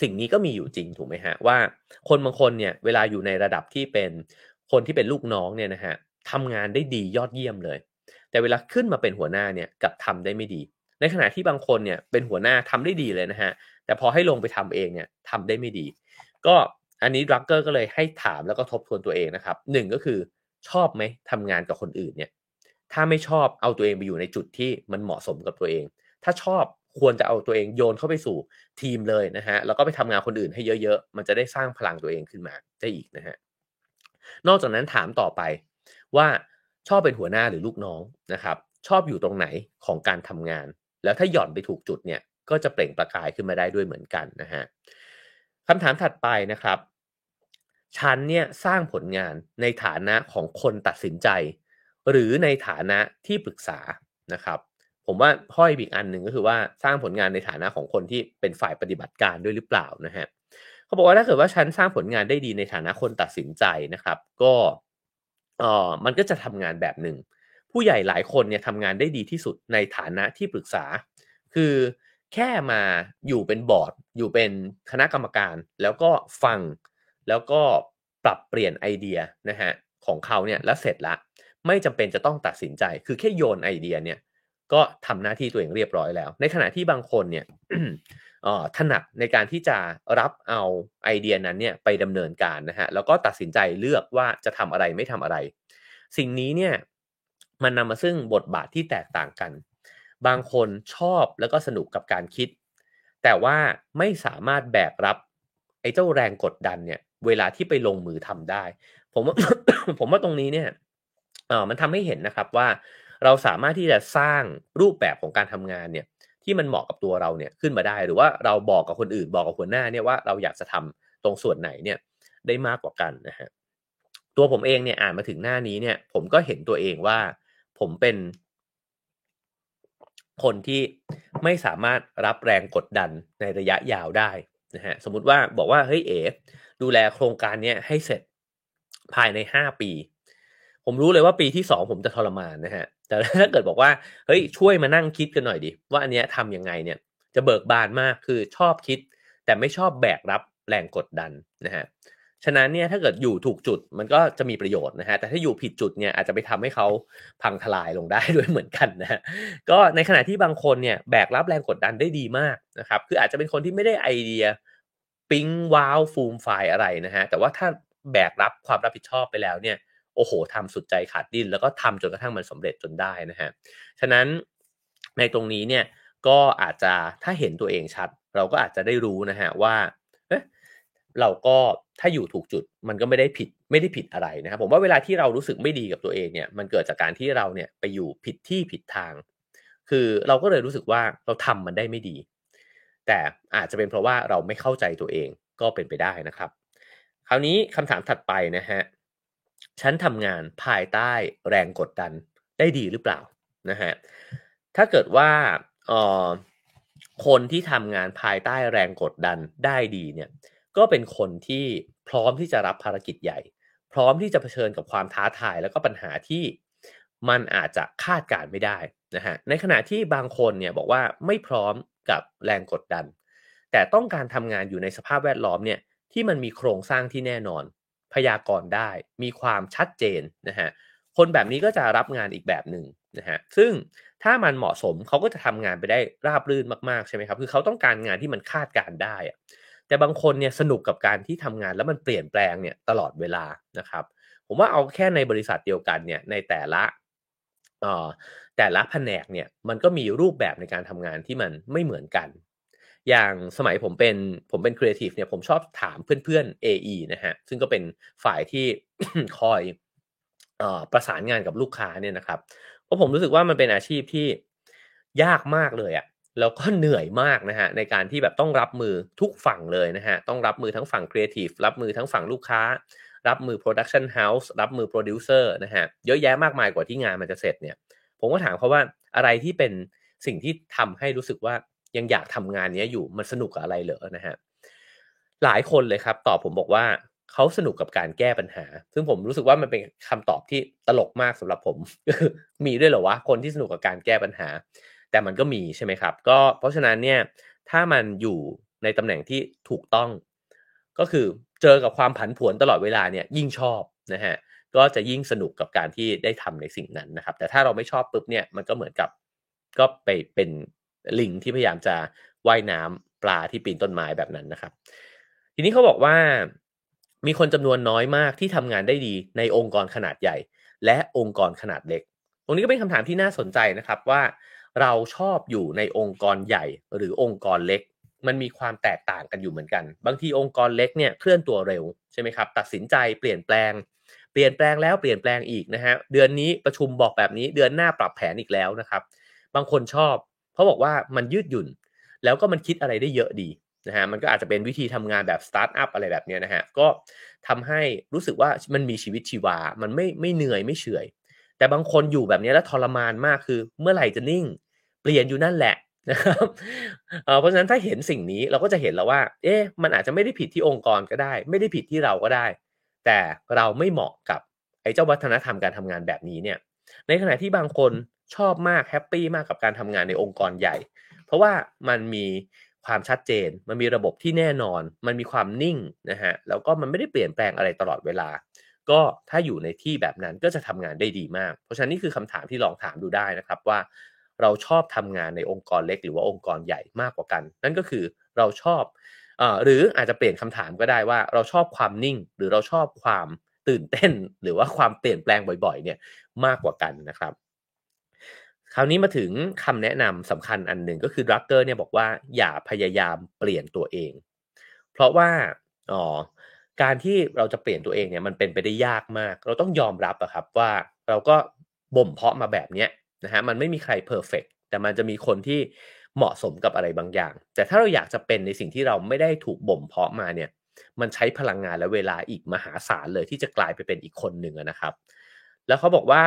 สิ่งนี้ก็มีอยู่จริงถูกไหมฮะว่า คนบางคนเนี่ยเวลาอยู่ในระดับที่เป็น คนที่เป็นลูกน้องเนี่ยนะฮะทำงานได้ดียอดเยี่ยมเลย แต่เวลาขึ้นมาเป็นหัวหน้าเนี่ยกลับทำได้ไม่ดี ในขณะที่บางคนเนี่ยเป็นหัวหน้าทำได้ดีเลยนะฮะแต่พอให้ลงไปทำเองเนี่ยทำได้ไม่ดี ก็อันนี้รักเกอร์ก็เลยให้ถามแล้วก็ทบทวนตัวเองนะครับหนึ่งก็คือชอบไหมทำงานกับคนอื่นเนี่ยถ้าไม่ชอบเอาตัวเองไปอยู่ในจุดที่มันเหมาะสมกับตัวเอง ถ้าชอบควรจะเอาตัวเองโยนเข้าไปสู่ทีมเลยนะฮะแล้วก็ไปทำงานคนอื่นให้เยอะ ๆ มันจะได้สร้างพลังตัวเองขึ้นมาได้อีกนะฮะ นอกจากนั้นถามต่อไปว่าชอบเป็นหัวหน้าหรือลูกน้องนะครับ ชอบอยู่ตรงไหนของการทำงาน แล้วถ้าหย่อนไปถูกจุดเนี่ยก็จะเปล่งประกายขึ้นมาได้ด้วยเหมือนกันนะฮะคำถามถัดไปนะครับฉันเนี่ยสร้างผลงานในฐานะของคนตัดสินใจ หรือในฐานะที่ปรึกษานะครับ ผมว่าห้อยอีกอันหนึ่งก็คือว่าสร้างผลงานในฐานะของคนที่เป็นฝ่ายปฏิบัติการด้วยหรือเปล่านะฮะ เขาบอกว่าถ้าเกิดว่าฉันสร้างผลงานได้ดีในฐานะคนตัดสินใจนะครับ ก็เออมันก็จะทำงานแบบหนึ่ง ผู้ใหญ่หลายคนเนี่ยทำงานได้ดีที่สุดในฐานะที่ปรึกษา คือแค่มาอยู่เป็นบอร์ด อยู่เป็นคณะกรรมการ แล้วก็ฟังแล้วก็ปรับเปลี่ยนไอเดียนะฮะของเขาเนี่ยแล้วเสร็จละ ไม่จำเป็นจะต้องตัดสินใจ คือแค่โยนไอเดียเนี่ยก็ทำหน้าที่ตัวเองเรียบร้อยแล้ว ในขณะที่บางคนเนี่ย ถนัดในการที่จะรับเอาไอเดียนั้นเนี่ยไปดำเนินการนะฮะแล้วก็ตัดสินใจเลือกว่าจะทำอะไรไม่ทำอะไร สิ่งนี้เนี่ยมันนำมาซึ่งบทบาทที่แตกต่างกัน บางคนชอบแล้วก็สนุกกับการคิด แต่ว่าไม่สามารถแบกรับไอ้เจ้าแรงกดดันเนี่ยเวลาที่ไปลงมือทำได้ ผมว่าผมว่าตรงนี้เนี่ยเออมันทำให้เห็นนะครับว่าเราสามารถที่จะสร้างรูปแบบของการทำงานเนี่ย ที่มันเหมาะกับตัวเราเนี่ยขึ้นมาได้ หรือว่าเราบอกกับคนอื่นบอกกับหัวหน้าเนี่ยว่าเราอยากจะทำตรงส่วนไหนเนี่ยได้มากกว่ากันนะฮะตัวผมเองเนี่ยอ่านมาถึงหน้านี้เนี่ย ผมก็เห็นตัวเองว่าผมเป็นคนที่ไม่สามารถรับแรงกดดันในระยะยาวได้นะฮะสมมติว่าบอกว่าเฮ้ยเอ๋ดูแลโครงการนี้ให้เสร็จภายในห้าปี ผมรู้เลยว่าปีที่สองผมจะทรมานนะฮะ แต่ถ้าเกิดบอกว่าเฮ้ยช่วยมานั่งคิดกันหน่อยดิว่าอันเนี้ยทำยังไงเนี่ยจะเบิกบานมากคือชอบคิด แต่ไม่ชอบแบกรับแรงกดดันนะฮะฉะนั้นเนี่ยถ้าเกิดอยู่ถูกจุดมันก็จะมีประโยชน์นะฮะแต่ถ้าอยู่ผิดจุดเนี่ยอาจจะไปทำให้เขาพังทลายลงได้ด้วยเหมือนกันนะะก็ในขณะที่บางคนเนี่ยแบกรับแรงกดดันได้ดีมากนะครับคืออาจจะเป็นคนที่ไม่ได้ไอเดียปิ๊งว้าวฟูมไฟอะไรนะฮะแต่ว่าถ้าแบกรับความรับผิดชอบไปแล้วเนี่ย โอ้โหทำสุดใจขาดดิ้น แล้วก็ทำจนกระทั่งมันสำเร็จจนได้นะฮะฉะนั้นในตรงนี้เนี่ยก็อาจจะถ้าเห็นตัวเองชัด เราก็อาจจะได้รู้นะฮะว่าเราก็ถ้าอยู่ถูกจุดมันก็ไม่ได้ผิดไม่ได้ผิดอะไรนะครับผมว่าเวลาที่เรารู้สึกไม่ดีกับตัวเองเนี่ยมันเกิดจากการที่เราเนี่ยไปอยู่ผิดที่ผิดทาง คือเราก็เลยรู้สึกว่าเราทำมันได้ไม่ดี แต่อาจจะเป็นเพราะว่าเราไม่เข้าใจตัวเองก็เป็นไปได้นะครับ คราวนี้คำถามถัดไปนะฮะ ฉันทำงานภายใต้แรงกดดันได้ดีหรือเปล่านะฮะถ้าเกิดว่าออคนที่ทำงานภายใต้แรงกดดันได้ดีเนี่ยก็เป็นคนที่พร้อมที่จะรับภารกิจใหญ่ พร้อมที่จะเผชิญกับความท้าทายแล้วก็ปัญหาที่มันอาจจะคาดการไม่ได้นะฮะในขณะที่บางคนเนี่ยบอกว่าไม่พร้อมกับแรงกดดัน แต่ต้องการทำงานอยู่ในสภาพแวดล้อมเนี่ยที่มันมีโครงสร้างที่แน่นอน พยากรณ์ได้ มีความชัดเจนนะฮะคนแบบนี้ก็จะรับงานอีกแบบหนึ่งนะฮะซึ่งถ้ามันเหมาะสมเขาก็จะทำงานไปได้ราบรื่นมากๆใช่ไหมครับคือเขาต้องการงานที่มันคาดการได้แต่บางคนเนี่ยสนุกกับการที่ทำงานแล้วมันเปลี่ยนแปลงเนี่ยตลอดเวลานะครับ ผมว่าเอาแค่ในบริษัทเดียวกันเนี่ยในแต่ละแต่ละแผนกเนี่ยมันก็มีรูปแบบในการทำงานที่มันไม่เหมือนกัน อย่างสมัยผมเป็นผมเป็นครีเอทีฟเนี่ยผมชอบถามเพื่อนๆ AE นะฮะซึ่งก็เป็นฝ่ายที่คอยอประสานงานกับลูกค้าเนี่ยนะครับเพราะผมรู้สึกว่ามันเป็นอาชีพที่ยากมากเลยอะแล้วก็เหนื่อยมากนะฮะในการที่แบบต้องรับมือทุกฝั่งเลยนะฮะต้องรับมือทั้งฝั่งครีเอทีฟรับมือทั้งฝั่งลูกค้า รับมือ production house รับมือโปรดิวเซอร์นะฮะเยอะแยะมากมายกว่าที่งานมันจะเสร็จเนี่ย ผมก็ถามเขาว่าอะไรที่เป็นสิ่งที่ทำให้รู้สึกว่า ยังอยากทำงานนี้อยู่มันสนุกกับอะไรเหรอนะฮะหลายคนเลยครับตอบผมบอกว่าเขาสนุกกับการแก้ปัญหา ซึ่งผมรู้สึกว่ามันเป็นคำตอบที่ตลกมากสำหรับผม มีด้วยเหรอวะคนที่สนุกกับการแก้ปัญหา แต่มันก็มีใช่ไหมครับ ก็เพราะฉะนั้นเนี่ยถ้ามันอยู่ในตำแหน่งที่ถูกต้อง ก็คือเจอกับความผันผวนตลอดเวลาเนี่ยยิ่งชอบนะฮะก็จะยิ่งสนุกกับการที่ได้ทำในสิ่งนั้นนะครับ แต่ถ้าเราไม่ชอบปุ๊บเนี่ยมันก็เหมือนกับก็ไปเป็น ลิงที่พยายามจะว่ายน้ำปลาที่ปีนต้นไม้แบบนั้นนะครับ ทีนี้เขาบอกว่ามีคนจำนวนน้อยมากที่ทำงานได้ดีในองค์กรขนาดใหญ่ และองค์กรขนาดเล็ก ตรงนี้ก็เป็นคำถามที่น่าสนใจนะครับว่า เราชอบอยู่ในองค์กรใหญ่หรือองค์กรเล็ก มันมีความแตกต่างกันอยู่เหมือนกัน บางทีองค์กรเล็กเนี่ยเคลื่อนตัวเร็วใช่ไหมครับตัดสินใจเปลี่ยนแปลงเปลี่ยนแปลงแล้วเปลี่ยนแปลงอีกนะฮะเดือนนี้ประชุมบอกแบบนี้เดือนหน้าปรับแผนอีกแล้วนะครับ บางคนชอบ เพราะบอกว่ามันยืดหยุ่น แล้วก็มันคิดอะไรได้เยอะดีนะฮะมันก็อาจจะเป็นวิธีทำงานแบบสตาร์ทอัพอะไรแบบนี้นะฮะก็ทำให้รู้สึกว่ามันมีชีวิตชีวา มันไม่ไม่เหนื่อยไม่เฉอยแต่บางคนอยู่แบบนี้แล้วทรมานมากคือ เมื่อไหร่จะนิ่ง เปลี่ยนอยู่นั่นแหละนะครับเพราะฉะนั้นถ้าเห็นสิ่งนี้เราก็จะเห็นแล้วว่า เอ๊ะมันอาจจะไม่ได้ผิดที่องค์กรก็ได้ ไม่ได้ผิดที่เราก็ได้ แต่เราไม่เหมาะกับไอ้เจ้าวัฒนธรรมการทำงานแบบนี้เนี่ยในขณะที่บางคน ชอบมากแฮปปี้มากกับการทำงานในองค์กรใหญ่ เพราะว่ามันมีความชัดเจน มันมีระบบที่แน่นอน มันมีความนิ่งนะฮะ แล้วก็มันไม่ได้เปลี่ยนแปลงอะไรตลอดเวลา ก็ถ้าอยู่ในที่แบบนั้นก็จะทำงานได้ดีมาก เพราะฉะนั้นนี่คือคำถามที่ลองถามดูได้นะครับว่า เราชอบทำงานในองค์กรเล็กหรือว่าองค์กรใหญ่มากกว่ากัน นั่นก็คือเราชอบอหรืออาจจะเปลี่ยนคำถามก็ได้ว่า เราชอบความนิ่ง หรือเราชอบความตื่นเต้น หรือว่าความเปลี่ยนแปลงบ่อย ๆ เนี่ยมากกว่ากันนะครับ คราวนี้มาถึงคำแนะนำสำคัญอันหนึ่งก็คือดรักเกอร์เนี่ยบอกว่าอย่าพยายามเปลี่ยนตัวเอง เพราะว่าอ๋อการที่เราจะเปลี่ยนตัวเองเนี่ยมันเป็นไปได้ยากมาก เราต้องยอมรับอะครับว่าเราก็บ่มเพาะมาแบบเนี้ยนะฮะมันไม่มีใครเพอร์เฟกแต่มันจะมีคนที่เหมาะสมกับอะไรบางอย่าง แต่ถ้าเราอยากจะเป็นในสิ่งที่เราไม่ได้ถูกบ่มเพาะมาเนี่ย มันใช้พลังงานและเวลาอีกมหาศาลเลยที่จะกลายไปเป็นอีกคนหนึ่งนะครับ แล้วเขาบอกว่า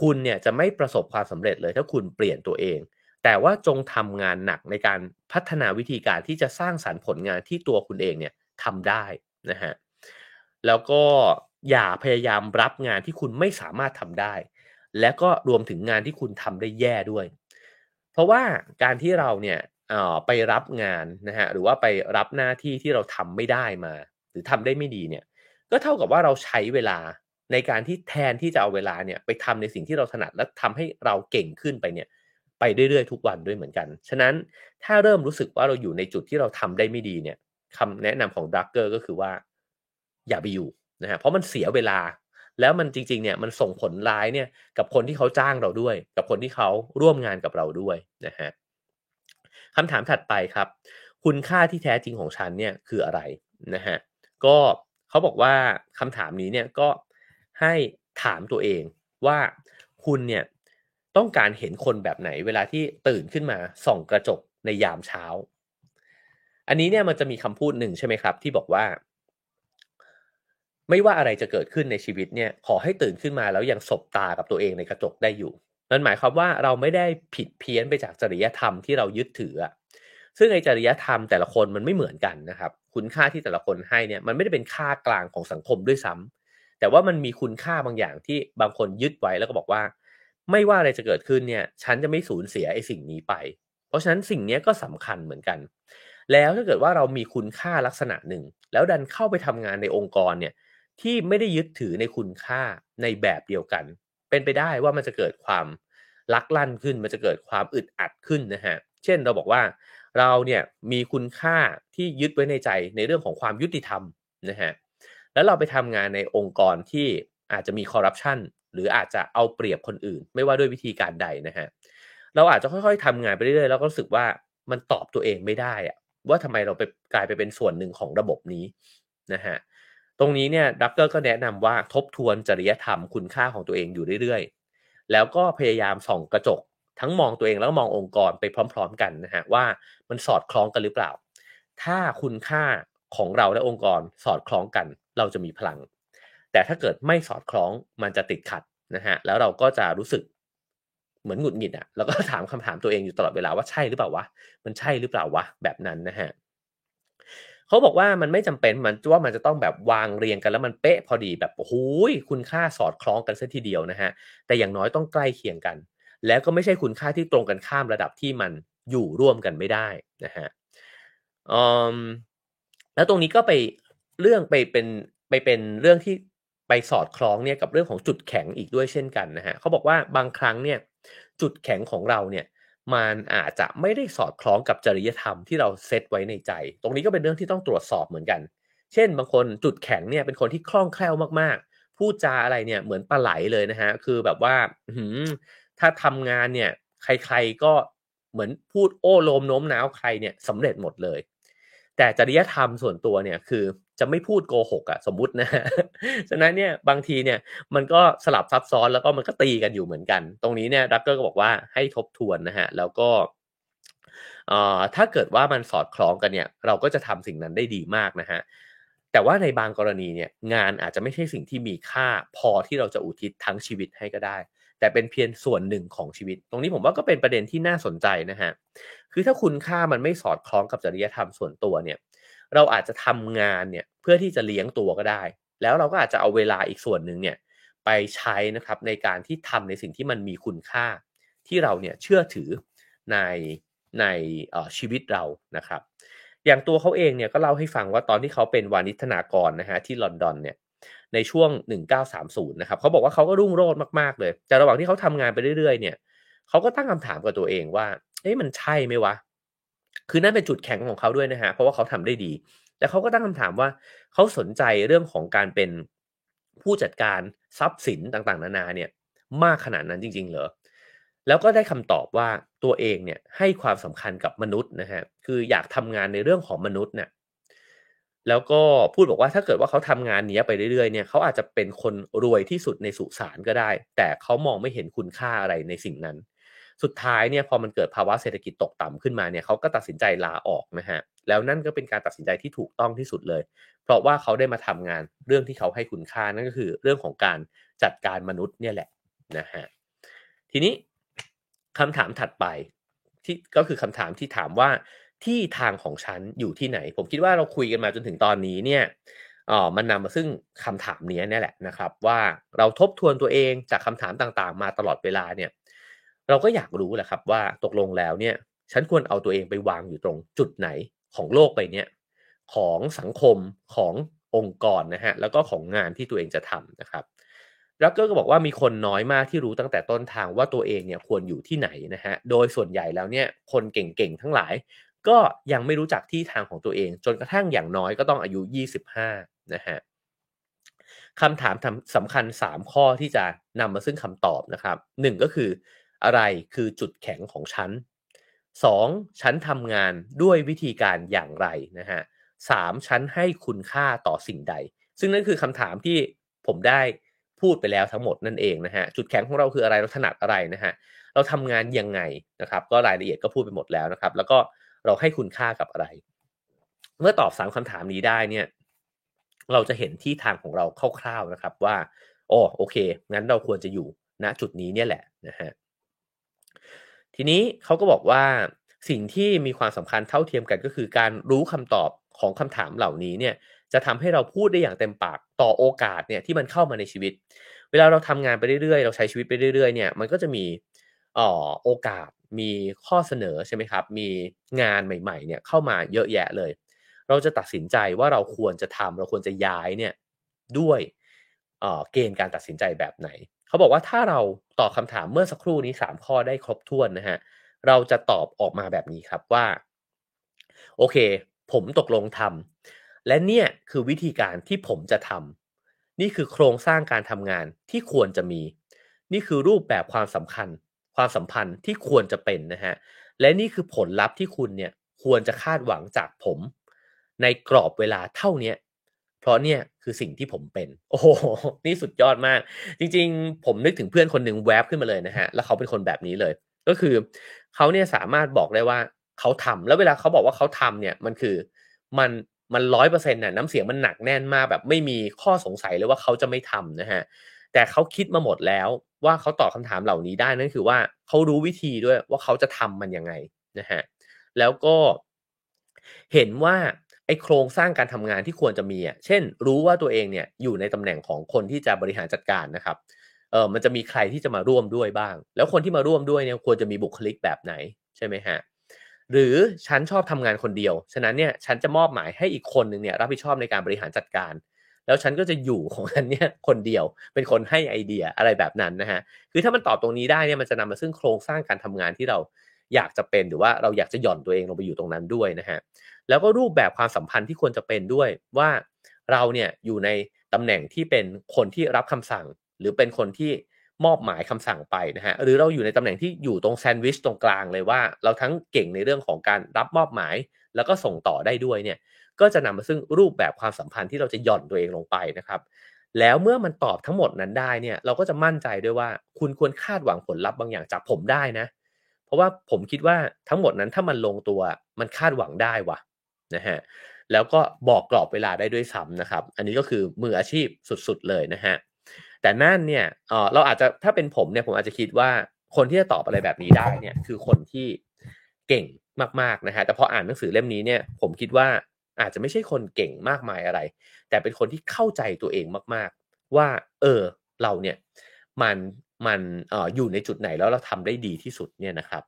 คุณเนี่ยจะไม่ประสบความสำเร็จเลยถ้าคุณเปลี่ยนตัวเอง แต่ว่าจงทำงานหนักในการพัฒนาวิธีการที่จะสร้างสารรค์ผลงานที่ตัวคุณเองเนี่ยทำได้นะฮะแล้วก็อย่าพยายามรับงานที่คุณไม่สามารถทำได้ และก็รวมถึงงานที่คุณทำได้แย่ด้วย เพราะว่าการที่เราเนี่ยไปรับงานนะฮะหรือว่าไปรับหน้าที่ที่เราทำไม่ได้มา หรือทำได้ไม่ดีเนี่ยก็เท่ากับว่าเราใช้เวลา ในการที่แทนที่จะเอาเวลาเนี่ยไปทำในสิ่งที่เราถนัดและทำให้เราเก่งขึ้นไปเนี่ยไปเรื่อยๆทุกวันด้วยเหมือนกัน ฉะนั้นถ้าเริ่มรู้สึกว่าเราอยู่ในจุดที่เราทำได้ไม่ดีเนี่ยคำแนะนำของดักเกอร์ก็คือว่า อย่าไปอยู่นะฮะเพราะมันเสียเวลา แล้วมันจริงๆเนี่ยมันส่งผลร้ายเนี่ยกับคนที่เขาจ้างเราด้วย กับคนที่เขาร่วมงานกับเราด้วยนะฮะคำถามถัดไปครับ คุณค่าที่แท้จริงของฉันเนี่ยคืออะไรนะฮะก็เขาบอกว่าคำถามนี้เนี่ยก็ ให้ถามตัวเองว่าคุณเนี่ยต้องการเห็นคนแบบไหนเวลาที่ตื่นขึ้นมาส่องกระจกในยามเช้า อันนี้เนี่ยมันจะมีคำพูดหนึ่งใช่ไหมครับ ที่บอกว่า ไม่ว่าอะไรจะเกิดขึ้นในชีวิตเนี่ย ขอให้ตื่นขึ้นมาแล้วยังสบตากับตัวเองในกระจกได้อยู่ นั่นหมายความว่าเราไม่ได้ผิดเพี้ยนไปจากจริยธรรมที่เรายึดถือซึ่งในจริยธรรมแต่ละคนมันไม่เหมือนกันนะครับ คุณค่าที่แต่ละคนให้เนี่ยมันไม่ได้เป็นค่ากลางของสังคมด้วยซ้ำ แต่ว่ามันมีคุณค่าบางอย่างที่บางคนยึดไว้แล้วก็บอกว่า ไม่ว่าอะไรจะเกิดขึ้นเนี่ย ฉันจะไม่สูญเสียไอ้สิ่งนี้ไป เพราะฉะนั้นสิ่งนี้ก็สำคัญเหมือนกัน แล้วถ้าเกิดว่าเรามีคุณค่าลักษณะหนึ่ง แล้วดันเข้าไปทำงานในองค์กรเนี่ยที่ไม่ได้ยึดถือในคุณค่าในแบบเดียวกัน เป็นไปได้ว่ามันจะเกิดความลักลั่นขึ้น มันจะเกิดความอึดอัดขึ้นนะฮะ เช่นเราบอกว่าเราเนี่ยมีคุณค่าที่ยึดไว้ในใจในเรื่องของความยุติธรรมนะฮะ แล้วเราไปทำงานในองค์กรที่อาจจะมีคอร์รัปชันหรืออาจจะเอาเปรียบคนอื่น ไม่ว่าด้วยวิธีการใดนะฮะเราอาจจะค่อยๆทำงานไปเรื่อยๆแล้วก็รู้สึกว่ามันตอบตัวเองไม่ได้อะว่าทำไมเราไปกลายไปเป็นส่วนหนึ่งของระบบนี้นะฮะตรงนี้เนี่ยดับเกอร์ก็แนะนำว่าทบทวนจริยธรรมคุณค่าของตัวเองอยู่เรื่อยๆ แล้วก็พยายามส่องกระจก ทั้งมองตัวเองแล้วมององค์กรไปพร้อม ๆ กันนะฮะว่ามันสอดคล้องกันหรือเปล่า ถ้าคุณค่าของเราและองค์กรสอดคล้องกัน เราจะมีพลัง แต่ถ้าเกิดไม่สอดคล้องมันจะติดขัดนะฮะแล้วเราก็จะรู้สึกเหมือนหงุดหงิดอะแล้วก็ถามคำถามตัวเองอยู่ตลอดเวลาว่าใช่หรือเปล่าวะมันใช่หรือเปล่าวะแบบนั้นนะฮะเขาบอกว่ามันไม่จำเป็นมันว่ามันจะต้องแบบวางเรียงกันแล้วมันเป๊ะพอดีแบบโอ้โหคุณค่าสอดคล้องกันซะทีเดียวนะฮะแต่อย่างน้อยต้องใกล้เคียงกัน แล้วก็ไม่ใช่คุณค่าที่ตรงกันข้ามระดับที่มันอยู่ร่วมกันไม่ได้นะฮะแล้วตรงนี้ก็ไป เรื่องไปเป็นไปเป็นเรื่องที่ไปสอดคล้องเนี่ยกับเรื่องของจุดแข็งอีกด้วยเช่นกันนะฮะเขาบอกว่าบางครั้งเนี่ยจุดแข็งของเราเนี่ยมันอาจจะไม่ได้สอดคล้องกับจริยธรรมที่เราเซตไว้ในใจ ตรงนี้ก็เป็นเรื่องที่ต้องตรวจสอบเหมือนกัน เช่น บางคนจุดแข็งเนี่ยเป็นคนที่คล่องแคล่วมากๆ พูดจาอะไรเนี่ยเหมือนปลาไหลเลยนะฮะ คือแบบว่าถ้าทำงานเนี่ยใครๆก็เหมือนพูดโอ้โลมโน้มน้าวใครเนี่ยสำเร็จหมดเลย แต่จริยธรรมส่วนตัวเนี่ยคือจะไม่พูดโกหกอะสมมุตินะฉะนั้นเนี่ยบางทีเนี่ยมันก็สลับซับซ้อนแล้วก็มันก็ตีกันอยู่เหมือนกัน ตรงนี้เนี่ยดักเกอร์ก็บอกว่าให้ทบทวนนะฮะแล้วก็ถ้าเกิดว่ามันสอดคล้องกันเนี่ยเราก็จะทำสิ่งนั้นได้ดีมากนะฮะแต่ว่าในบางกรณีเนี่ยงานอาจจะไม่ใช่สิ่งที่มีค่าพอที่เราจะอุทิศทั้งชีวิตให้ก็ได้ แต่เป็นเพียงส่วนหนึ่งของชีวิต ตรงนี้ผมว่าก็เป็นประเด็นที่น่าสนใจนะฮะคือถ้าคุณค่ามันไม่สอดคล้องกับจริยธรรมส่วนตัวเนี่ย เราอาจจะทำงานเนี่ยเพื่อที่จะเลี้ยงตัวก็ได้ แล้วเราก็อาจจะเอาเวลาอีกส่วนหนึ่งเนี่ยไปใช้นะครับในการที่ทำในสิ่งที่มันมีคุณค่า ที่เราเนี่ยเชื่อถือในในชีวิตเรานะครับ อย่างตัวเขาเองเนี่ยก็เล่าให้ฟังว่าตอนที่เขาเป็นวานิธนากรนะฮะที่ลอนดอนเนี่ย ในช่วง 1930 นะครับเขาบอกว่าเขาก็รุ่งโรจน์มากๆเลย แต่ระหว่างที่เขาทำงานไปเรื่อยๆ เนี่ยเขาก็ตั้งคำถามกับตัวเองว่า เอ๊ะมันใช่ไหมวะ คือนั่นเป็นจุดแข็งของเขาด้วยนะฮะ เพราะว่าเขาทำได้ดี แต่เขาก็ตั้งคำถามว่าเขาสนใจเรื่องของการเป็นผู้จัดการทรัพย์สินต่างๆ นานาเนี่ย มากขนาดนั้นจริง ๆ เหรอ แล้วก็ได้คำตอบว่าตัวเองเนี่ยให้ความสำคัญกับมนุษย์นะฮะ คืออยากทำงานในเรื่องของมนุษย์เนี่ย แล้วก็พูดบอกว่าถ้าเกิดว่าเขาทำงานนี้ไปเรื่อยๆเนี่ยเขาอาจจะเป็นคนรวยที่สุดในสุสานก็ได้ แต่เขามองไม่เห็นคุณค่าอะไรในสิ่งนั้น สุดท้ายเนี่ยพอมันเกิดภาวะเศรษฐกิจตกต่ำขึ้นมาเนี่ยเขาก็ตัดสินใจลาออกนะฮะแล้วนั่นก็เป็นการตัดสินใจที่ถูกต้องที่สุดเลย เพราะว่าเขาได้มาทำงานเรื่องที่เขาให้คุณค่านั่นก็คือ เรื่องของการจัดการมนุษย์เนี่ยแหละนะฮะทีนี้คำถามถัดไปที่ก็คือคำถามที่ถามว่า ที่ทางของฉันอยู่ที่ไหน ผมคิดว่าเราคุยกันมาจนถึงตอนนี้เนี่ยอ๋อมันนำมาซึ่งคำถามนี้นี่แหละนะครับ ว่าเราทบทวนตัวเองจากคำถามต่างๆ มาตลอดเวลาเนี่ยเราก็อยากรู้แหละครับว่าตกลงแล้วเนี่ยฉันควรเอาตัวเองไปวางอยู่ตรงจุดไหนของโลกไปเนี่ยของสังคมขององค์กรนะฮะแล้วก็ของงานที่ตัวเองจะทำนะครับแล้วก็บอกว่ามีคนน้อยมากที่รู้ตั้งแต่ต้นทางว่าตัวเองเนี่ยควรอยู่ที่ไหนนะฮะโดยส่วนใหญ่แล้วเนี่ยคนเก่งๆทั้งหลาย ก็ยังไม่รู้จักที่ทางของตัวเอง จนกระทั่งอย่างน้อยก็ต้องอายุ 25 นะฮะคำถามสำคัญ 3 ข้อที่จะนำมาซึ่งคำตอบนะครับ 1 ก็คืออะไรคือจุดแข็งของฉัน 2. ฉันทำงานด้วยวิธีการอย่างไรนะฮะสามฉันให้คุณค่าต่อสิ่งใด ซึ่งนั่นคือคำถามที่ผมได้พูดไปแล้วทั้งหมดนั่นเองนะฮะจุดแข็งของเราคืออะไรเราถนัดอะไรนะฮะเราทำงานยังไงนะครับ ก็รายละเอียดก็พูดไปหมดแล้วนะครับ แล้วก็ เราให้คุณค่ากับอะไร เมื่อตอบสามคำถามนี้ได้เนี่ย เราจะเห็นที่ทางของเราคร่าวๆนะครับว่าโอ้โอเค งั้นเราควรจะอยู่ณจุดนี้เนี่ยแหละนะฮะทีนี้เขาก็บอกว่าสิ่งที่มีความสำคัญเท่าเทียมกันก็คือการรู้คำตอบของคำถามเหล่านี้เนี่ยจะทำให้เราพูดได้อย่างเต็มปากต่อโอกาสเนี่ยที่มันเข้ามาในชีวิต เวลาเราทำงานไปเรื่อยๆ เราใช้ชีวิตไปเรื่อยๆเนี่ยมันก็จะมี โอกาสมีข้อเสนอใช่ไหมครับ มีงานใหม่ๆเนี่ยเข้ามาเยอะแยะเลย เราจะตัดสินใจว่าเราควรจะทำเราควรจะย้ายเนี่ยด้วยเกณฑ์การตัดสินใจแบบไหน เขาบอกว่าถ้าเราตอบคาถามเมื่อสักครู่นี้ 3 ข้อได้ครบถ้วนนะฮะ เราจะตอบออกมาแบบนี้ครับว่า โอเค ผมตกลงทำและเนี่ยคือวิธีการที่ผมจะทำนี่คือโครงสร้างการทำงานที่ควรจะมี นี่คือรูปแบบความสำคัญ ความสัมพันธ์ที่ควรจะเป็นนะฮะและนี่คือผลลัพธ์ที่คุณเนี่ยควรจะคาดหวังจากผม ในกรอบเวลาเท่านี้เพราะเนี่ยคือสิ่งที่ผมเป็น โอ้โหนี่สุดยอดมาก จริง ๆ ผมนึกถึงเพื่อนคนหนึ่งแวบขึ้นมาเลยนะฮะแล้วเขาเป็นคนแบบนี้เลย ก็คือเขาเนี่ยสามารถบอกได้ว่าเขาทำแล้วเวลาเขาบอกว่าเขาทำเนี่ยมันคือมันมันร้อยเปอร์เซ็นต์น่ะน้ำเสียงมันหนักแน่นมากแบบไม่มีข้อสงสัยเลยว่าเขาจะไม่ทำนะฮะ แต่เขาคิดมาหมดแล้วว่าเขาตอบคำถามเหล่านี้ได้นั่นคือว่าเขารู้วิธีด้วยว่าเขาจะทำมันยังไงนะฮะแล้วก็เห็นว่าไอ้โครงสร้างการทำงานที่ควรจะมีอะเช่น รู้ว่าตัวเองเนี่ยอยู่ในตำแหน่งของคนที่จะบริหารจัดการนะครับเออมันจะมีใครที่จะมาร่วมด้วยบ้าง แล้วคนที่มาร่วมด้วยเนี่ยควรจะมีบุคลิกแบบไหนใช่ไหมฮะหรือฉันชอบทำงานคนเดียว ฉะนั้นเนี่ยฉันจะมอบหมายให้อีกคนหนึ่งเนี่ยรับผิดชอบในการบริหารจัดการ แล้วฉันก็จะอยู่ของฉันเนี่ยคนเดียวเป็นคนให้ไอเดียอะไรแบบนั้นนะฮะคือถ้ามันตอบตรงนี้ได้เนี่ยมันจะนำมาซึ่งโครงสร้างการทำงานที่เราอยากจะเป็นหรือว่าเราอยากจะหย่อนตัวเองลงไปอยู่ตรงนั้นด้วยนะฮะแล้วก็รูปแบบความสัมพันธ์ที่ควรจะเป็นด้วยว่าเราเนี่ยอยู่ในตำแหน่งที่เป็นคนที่รับคำสั่ง หรือเป็นคนที่มอบหมายคำสั่งไปนะฮะหรือเราอยู่ในตำแหน่งที่อยู่ตรงแซนด์วิชตรงกลางเลยว่า เราทั้งเก่งในเรื่องของการรับมอบหมาย แล้วก็ส่งต่อได้ด้วยเนี่ยก็จะนำมาซึ่งรูปแบบความสัมพันธ์ที่เราจะหย่อนตัวเองลงไปนะครับแล้วเมื่อมันตอบทั้งหมดนั้นได้เนี่ยเราก็จะมั่นใจด้วยว่าคุณควรคาดหวังผลลัพธ์บางอย่างจากผมได้นะ เพราะว่าผมคิดว่าทั้งหมดนั้นถ้ามันลงตัวมันคาดหวังได้วะนะฮะแล้วก็บอกกรอบเวลาได้ด้วยซ้ำนะครับ อันนี้ก็คือมืออาชีพสุดๆเลยนะฮะแต่นั่นเนี่ยเออเราอาจจะถ้าเป็นผมเนี่ยผมอาจจะคิดว่าคนที่จะตอบอะไรแบบนี้ได้เนี่ยคือคนที่เก่ง มากๆนะฮะแต่พออ่านหนังสือเล่มนี้เนี่ยผมคิดว่าอาจจะไม่ใช่คนเก่งมากมายอะไร แต่เป็นคนที่เข้าใจตัวเองมากๆ ว่า เออเราเนี่ยมันมันเอ่ออยู่ในจุดไหนแล้วเราทำได้ดีที่สุดเนี่ยนะครับ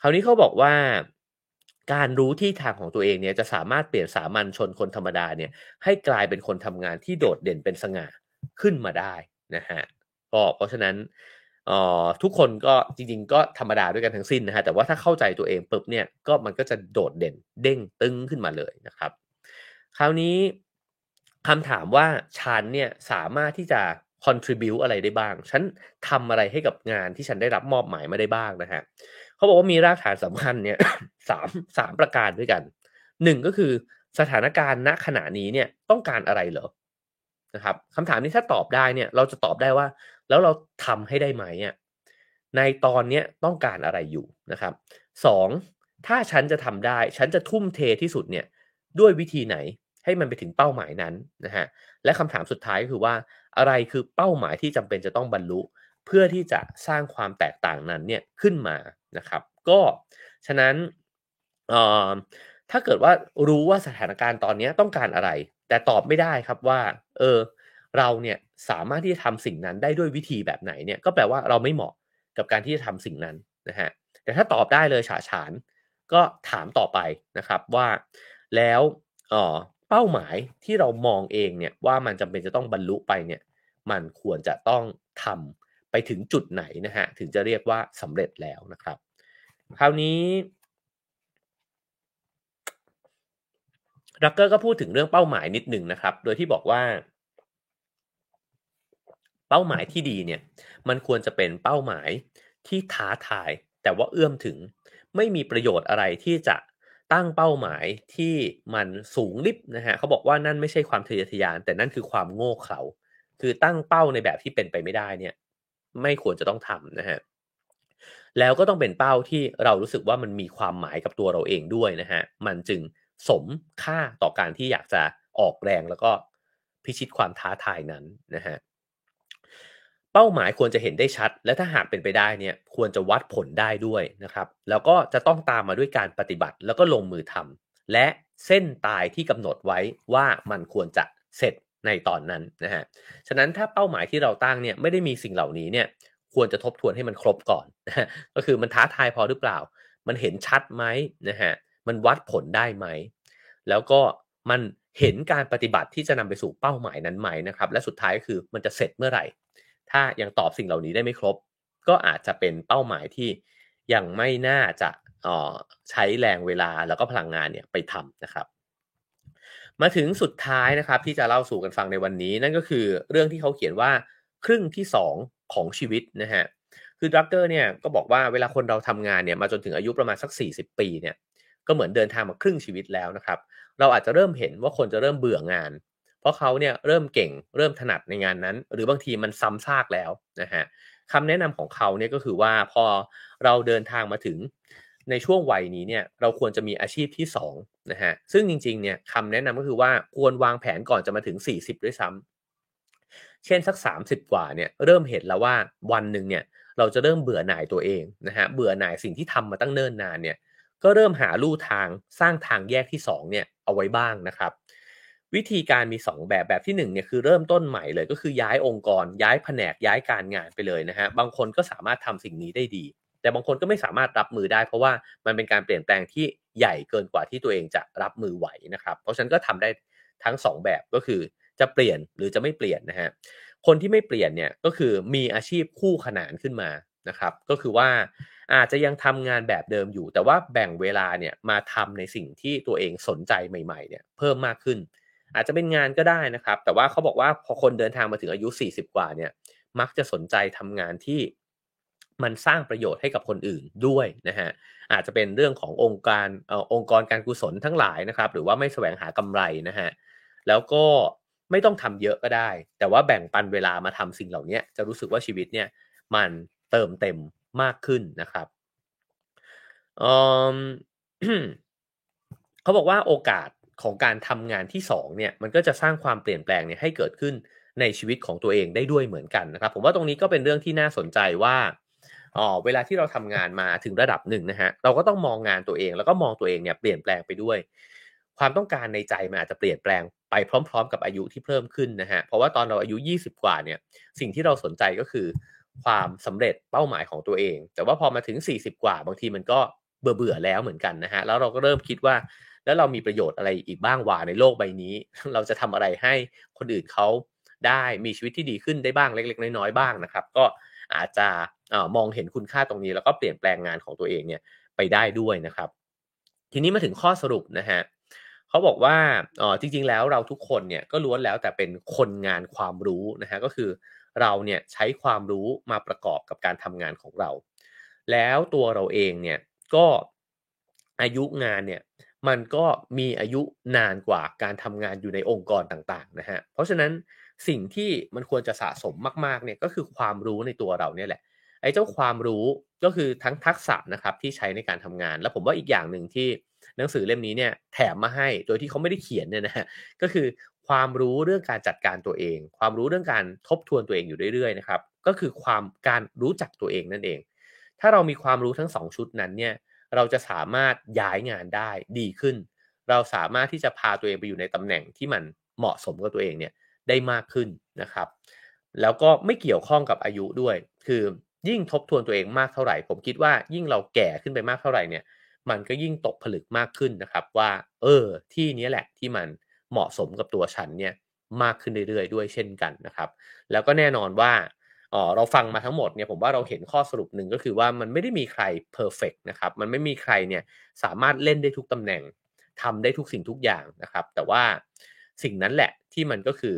คราวนี้เขาบอกว่าการรู้ที่ทางของตัวเองเนี่ยจะสามารถเปลี่ยนสามัญชนคนธรรมดาเนี่ยให้กลายเป็นคนทำงานที่โดดเด่นเป็นสง่าขึ้นมาได้นะฮะก็เพราะฉะนั้น ทุกคนก็จริงๆ ก็ธรรมดาด้วยกันทั้งสิ้นนะฮะแต่ว่าถ้าเข้าใจตัวเองปุ๊บเนี่ยก็มันก็จะโดดเด่นเด้งตึงขึ้นมาเลยนะครับ คราวนี้คำถามว่าฉันเนี่ยสามารถที่จะ contribute อะไรได้บ้าง ฉันทำอะไรให้กับงานที่ฉันได้รับมอบหมายมาได้บ้างนะฮะเขาบอกว่ามีรากฐานสำคัญเนี่ยสามสามประการด้วยกันหนึ่งก็คือสถานการณ์ณขณะนี้เนี่ยต้องการอะไรเหรอนะครับคำถามนี้ถ้าตอบได้เนี่ยเราจะตอบได้ว่า แล้วเราทำให้ได้ไหมอะในตอนเนี้ยต้องการอะไรอยู่นะครับสองถ้าฉันจะทำได้ ฉันจะทุ่มเทที่สุดเนี่ยด้วยวิธีไหนให้มันไปถึงเป้าหมายนั้นนะฮะและคำถามสุดท้ายก็คือว่าอะไรคือเป้าหมายที่จำเป็นจะต้องบรรลุ เพื่อที่จะสร้างความแตกต่างนั้นเนี่ยขึ้นมานะครับ ก็ฉะนั้นถ้าเกิดว่ารู้ว่าสถานการณ์ตอนนี้ต้องการอะไร แต่ตอบไม่ได้ครับว่า เออ เราเนี่ยสามารถที่จะทำสิ่งนั้นได้ด้วยวิธีแบบไหนเนี่ยก็แปลว่าเราไม่เหมาะกับการที่จะทำสิ่งนั้นนะฮะแต่ถ้าตอบได้เลยฉาฉานก็ถามต่อไปนะครับว่าแล้วเออเป้าหมายที่เรามองเองเนี่ยว่ามันจำเป็นจะต้องบรรลุไปเนี่ยมันควรจะต้องทำไปถึงจุดไหนนะฮะถึงจะเรียกว่าสำเร็จแล้วนะครับ คราวนี้รักเกอร์ก็พูดถึงเรื่องเป้าหมายนิดหนึ่งนะครับ โดยที่บอกว่า เป้าหมายที่ดีเนี่ยมันควรจะเป็นเป้าหมายที่ท้าทาย แต่ว่าเอื้อมถึงไม่มีประโยชน์อะไรที่จะตั้งเป้าหมายที่มันสูงลิบนะฮะเขาบอกว่านั่นไม่ใช่ความทะเยอทะยาน แต่นั่นคือความโง่เขลาคือตั้งเป้าในแบบที่เป็นไปไม่ได้เนี่ยไม่ควรจะต้องทำนะฮะแล้วก็ต้องเป็นเป้าที่เรารู้สึกว่ามันมีความหมายกับตัวเราเองด้วยนะฮะมันจึงสมค่าต่อการที่อยากจะออกแรงแล้วก็พิชิตความท้าทายนั้นนะฮะ เป้าหมายควรจะเห็นได้ชัด และถ้าหากเป็นไปได้เนี่ยควรจะวัดผลได้ด้วยนะครับ แล้วก็จะต้องตามมาด้วยการปฏิบัติแล้วก็ลงมือทำและเส้นตายที่กำหนดไว้ว่ามันควรจะเสร็จในตอนนั้นนะฮะฉะนั้นถ้าเป้าหมายที่เราตั้งเนี่ยไม่ได้มีสิ่งเหล่านี้เนี่ยควรจะทบทวนให้มันครบก่อนนะก็คือมันท้าทายพอหรือเปล่า มันเห็นชัดไหมนะฮะมันวัดผลได้ไหม แล้วก็มันเห็นการปฏิบัติที่จะนำไปสู่เป้าหมายนั้นไหมนะครับ และสุดท้ายก็คือมันจะเสร็จเมื่อไหร่ ถ้ายังตอบสิ่งเหล่านี้ได้ไม่ครบ ก็อาจจะเป็นเป้าหมายที่ยังไม่น่าจะใช้แรงเวลาแล้วก็พลังงานเนี่ยไปทำนะครับ มาถึงสุดท้ายนะครับที่จะเล่าสู่กันฟังในวันนี้ นั่นก็คือเรื่องที่เขาเขียนว่าครึ่งที่ 2 ของชีวิตนะฮะคือดรักเกอร์เนี่ยก็บอกว่าเวลาคนเราทำงานเนี่ยมาจนถึงอายุประมาณสัก 40 ปีเนี่ยก็เหมือนเดินทางมาครึ่งชีวิตแล้วนะครับ เราอาจจะเริ่มเห็นว่าคนจะเริ่มเบื่องาน ราะเขาเนี่ยเริ่มเก่งเริ่มถนัดในงานนั้น หรือบางทีมันซ้ำซากแล้วนะฮะคำแนะนำของเขาเนี่ยก็คือว่าพอเราเดินทางมาถึงในช่วงวัยนี้เนี่ยเราควรจะมีอาชีพที่2นะฮะซึ่งจริงๆเนี่ยคำแนะนำก็คือว่าควรวางแผนก่อนจะมาถึง 40 ด้วยซ้เช่นสัก 30 กว่าเนี่ยเริ่มเห็นแล้วว่าวันหนึ่งเนี่ยเราจะเริ่มเบื่อหน่ายตัวเองนะฮะเบื่อหน่ายสิ่งที่ทำมาตั้งเนิ่นนานเนี่ยก็เริ่มหาลู่ทางสร้างทางแยกที่2เนี่ยเอาไว้บ้างนะครับ วิธีการมี 2 แบบแบบที่1เนี่ยคือเริ่มต้นใหม่เลยก็คือย้ายองค์กร ย้ายแผนกย้ายการงานไปเลยนะฮะบางคนก็สามารถทำสิ่งนี้ได้ดี แต่บางคนก็ไม่สามารถรับมือได้ เพราะว่ามันเป็นการเปลี่ยนแปลงที่ใหญ่เกินกว่าที่ตัวเองจะรับมือไหวนะครับ เพราะฉะนั้นก็ทำได้ทั้ง 2 แบบก็คือจะเปลี่ยนหรือจะไม่เปลี่ยนนะฮะคนที่ไม่เปลี่ยนเนี่ยก็คือมีอาชีพคู่ขนานขึ้นมานะครับ ก็คือว่าอาจจะยังทำงานแบบเดิมอยู่ แต่ว่าแบ่งเวลาเนี่ยมาทำในสิ่งที่ตัวเองสนใจใหม่ๆเนี่ยเพิ่มมากขึ้น อาจจะเป็นงานก็ได้นะครับ แต่ว่าเขาบอกว่าพอคนเดินทางมาถึงอายุ 40 กว่าเนี่ย มักจะสนใจทำงานที่มันสร้างประโยชน์ให้กับคนอื่นด้วยนะฮะอาจจะเป็นเรื่องขององค์การอองค์กรการกุศลทั้งหลายนะครับ หรือว่าไม่แสวงหากำไรนะฮะแล้วก็ไม่ต้องทำเยอะก็ได้ แต่ว่าแบ่งปันเวลามาทำสิ่งเหล่านี้จะรู้สึกว่าชีวิตเนี่ยมันเติมเต็มมากขึ้นนะครับเขาบอกว่าโอกาส ของการทำงานที่2เนี่ยมันก็จะสร้างความเปลี่ยนแปลงเนี่ยให้เกิดขึ้นในชีวิตของตัวเองได้ด้วยเหมือนกันนะครับ ผมว่าตรงนี้ก็เป็นเรื่องที่น่าสนใจว่าอ๋อเวลาที่เราทำงานมาถึงระดับหนึ่งนะฮะเราก็ต้องมองงานตัวเองแล้วก็มองตัวเองเนี่ยเปลี่ยนแปลงไปด้วย ความต้องการในใจมันอาจจะเปลี่ยนแปลงไปพร้อม ๆ กับอายุที่เพิ่มขึ้นนะฮะเพราะว่าตอนเราอายุ 20 กว่าเนี่ยสิ่งที่เราสนใจก็คือ ความสำเร็จเป้าหมายของตัวเอง แต่ว่าพอมาถึง 40 กว่า บางทีมันก็เบื่อเบื่อแล้วเหมือนกันนะฮะแล้วเราก็เริ่มคิดว่า แล้วเรามีประโยชน์อะไรอีกบ้างว่าในโลกใบนี้ เราจะทำอะไรให้คนอื่นเขาได้มีชีวิตที่ดีขึ้นได้บ้างเล็ก ๆ น้อยๆบ้างนะครับ ก็อาจจะมองเห็นคุณค่าตรงนี้ แล้วก็เปลี่ยนแปลงงานของตัวเองเนี่ยไปได้ด้วยนะครับ ทีนี้มาถึงข้อสรุปนะฮะเขาบอกว่าอ๋อจริง ๆ แล้วเราทุกคนเนี่ยก็ล้วนแล้วแต่เป็นคนงานความรู้นะฮะก็คือเราเนี่ยใช้ความรู้มาประกอบกับการทำงานของเรา แล้วตัวเราเองเนี่ยก็อายุงานเนี่ย มันก็มีอายุนานกว่าการทำงานอยู่ในองค์กรต่างๆนะฮะเพราะฉะนั้นสิ่งที่มันควรจะสะสมมากๆเนี่ยก็คือความรู้ในตัวเราเนี่ยแหละไอ้เจ้าความรู้ก็คือทั้งทักษะนะครับที่ใช้ในการทำงาน แล้วผมว่าอีกอย่างหนึ่งที่หนังสือเล่มนี้เนี่ยแถมมาให้โดยที่เขาไม่ได้เขียนเนี่ยนะฮะก็คือความรู้เรื่องการจัดการตัวเอง ความรู้เรื่องการทบทวนตัวเองอยู่เรื่อยๆนะครับก็คือความการรู้จักตัวเองนั่นเอง ถ้าเรามีความรู้ทั้ง 2 ชุดนั้นเนี่ย เราจะสามารถย้ายงานได้ดีขึ้น เราสามารถที่จะพาตัวเองไปอยู่ในตำแหน่งที่มันเหมาะสมกับตัวเองเนี่ยได้มากขึ้นนะครับ แล้วก็ไม่เกี่ยวข้องกับอายุด้วย คือยิ่งทบทวนตัวเองมากเท่าไหร่ ผมคิดว่ายิ่งเราแก่ขึ้นไปมากเท่าไหร่เนี่ย มันก็ยิ่งตกผลึกมากขึ้นนะครับ ว่า เออ ที่นี้แหละที่มันเหมาะสมกับตัวฉันเนี่ยมากขึ้นเรื่อยๆด้วยเช่นกันนะครับ แล้วก็แน่นอนว่า เราฟังมาทั้งหมดเนี่ยผมว่าเราเห็นข้อสรุปหนึ่งก็คือว่ามันไม่ได้มีใครเพอร์เฟกนะครับมันไม่มีใครเนี่ยสามารถเล่นได้ทุกตำแหน่งทำได้ทุกสิ่งทุกอย่างนะครับ แต่ว่าสิ่งนั้นแหละที่มันก็คือ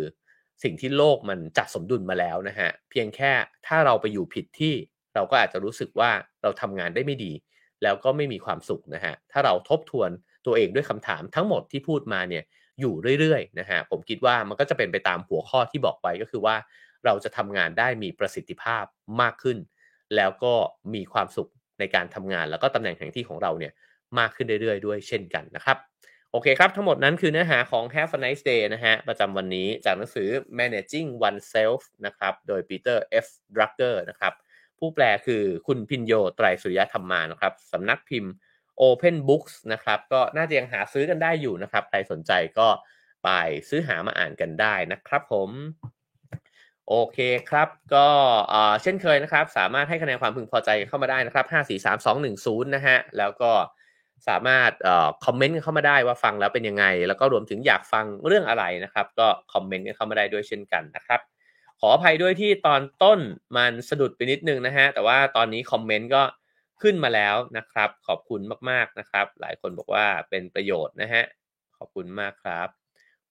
สิ่งที่โลกมันจัดสมดุลมาแล้วนะฮะเพียงแค่ถ้าเราไปอยู่ผิดที่เราก็อาจจะรู้สึกว่าเราทำงานได้ไม่ดี แล้วก็ไม่มีความสุขนะฮะถ้าเราทบทวนตัวเองด้วยคำถามทั้งหมดที่พูดมาเนี่ยอยู่เรื่อยๆนะฮะผมคิดว่ามันก็จะเป็นไปตามหัวข้อที่บอกไปก็คือว่า เราจะทำงานได้มีประสิทธิภาพมากขึ้น แล้วก็มีความสุขในการทำงาน แล้วก็ตำแหน่งแห่งที่ของเราเนี่ยมากขึ้นเรื่อยๆด้วยเช่นกันนะครับโอเคครับ ทั้งหมดนั้นคือเนื้อหาของ Have a nice day นะฮะ ประจำวันนี้จากหนังสือ Managing Oneself นะครับ โดย Peter F. Drucker นะครับ ผู้แปลคือคุณพินโยไตรสุริยธรรมมานะครับสำนักพิมพ์ Open Books นะครับ ก็น่าจะยังหาซื้อกันได้อยู่นะครับ ใครสนใจก็ไปซื้อหามาอ่านกันได้นะครับผม โอเคครับ ก็เช่นเคยนะครับ สามารถให้คะแนนความพึงพอใจเข้ามาได้นะครับ5 4 3 2 1 0นะฮะแล้วก็สามารถคอมเมนต์เข้ามาได้ว่าฟังแล้วเป็นยังไง แล้วก็รวมถึงอยากฟังเรื่องอะไรนะครับ ก็คอมเมนต์เข้ามาได้ด้วยเช่นกันนะครับ ขออภัยด้วยที่ตอนต้นมันสะดุดไปนิดนึงนะฮะแต่ว่าตอนนี้คอมเมนต์ก็ขึ้นมาแล้วนะครับ ขอบคุณมากๆนะครับ หลายคนบอกว่าเป็นประโยชน์นะฮะขอบคุณมากครับ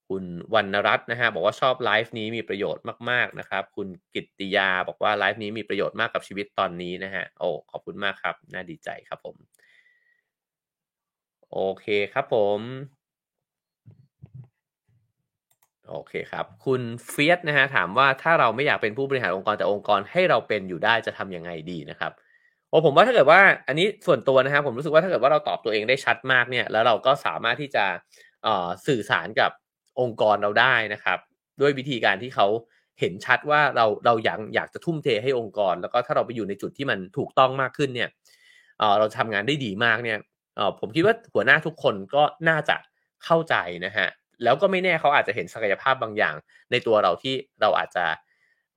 คุณวรรณรัตน์นะฮะบอกว่าชอบไลฟ์นี้มีประโยชน์มากๆนะครับ คุณกิตติยาบอกว่าไลฟ์นี้มีประโยชน์มากกับชีวิตตอนนี้นะฮะโอ้ขอบคุณมากครับ น่าดีใจครับผม โอเคครับผมโอเคครับ คุณเฟียสนะฮะถามว่าถ้าเราไม่อยากเป็นผู้บริหารองค์กรแต่องค์กรให้เราเป็นอยู่ได้จะทำยังไงดีนะครับโอ้ผมว่าถ้าเกิดว่าอันนี้ส่วนตัวนะครับผมรู้สึกว่าถ้าเกิดว่าเราตอบตัวเองได้ชัดมากเนี่ย แล้วเราก็สามารถที่จะสื่อสารกับ องค์กรเราได้นะครับ ด้วยวิธีการที่เขาเห็นชัดว่าเราเราอยากอยากจะทุ่มเทให้องค์กร แล้วก็ถ้าเราไปอยู่ในจุดที่มันถูกต้องมากขึ้นเนี่ยเราทำงานได้ดีมากเนี่ยผมคิดว่าหัวหน้าทุกคนก็น่าจะเข้าใจนะฮะแล้วก็ไม่แน่เขาอาจจะเห็นศักยภาพบางอย่าง ในตัวเราที่เราอาจจะ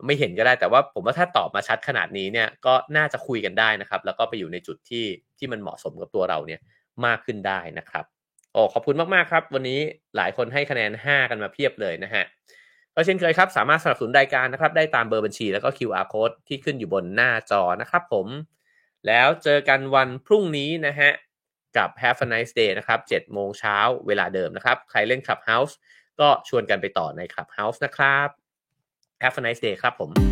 ไม่เห็นก็ได้แต่ว่าผมว่าถ้าตอบมาชัดขนาดนี้เนี่ยก็น่าจะคุยกันได้นะครับ แล้วก็ไปอยู่ในจุดที่ที่มันเหมาะสมกับตัวเราเนี่ยมากขึ้นได้นะครับ โอ้ขอบคุณมากๆครับ วันนี้หลายคนให้คะแนน 5 กันมาเพียบเลยนะฮะก็เช่นเคยครับ สามารถสนับสนุนรายการนะครับ ได้ตามเบอร์บัญชีแล้วก็ QR code ที่ขึ้นอยู่บนหน้าจอนะครับผม แล้วเจอกันวันพรุ่งนี้นะฮะ กับ Have a nice day นะครับ7โมงเช้าเวลาเดิมนะครับ ใครเล่น Clubhouse ก็ชวนกันไปต่อใน Clubhouse นะครับ Have a nice day ครับผม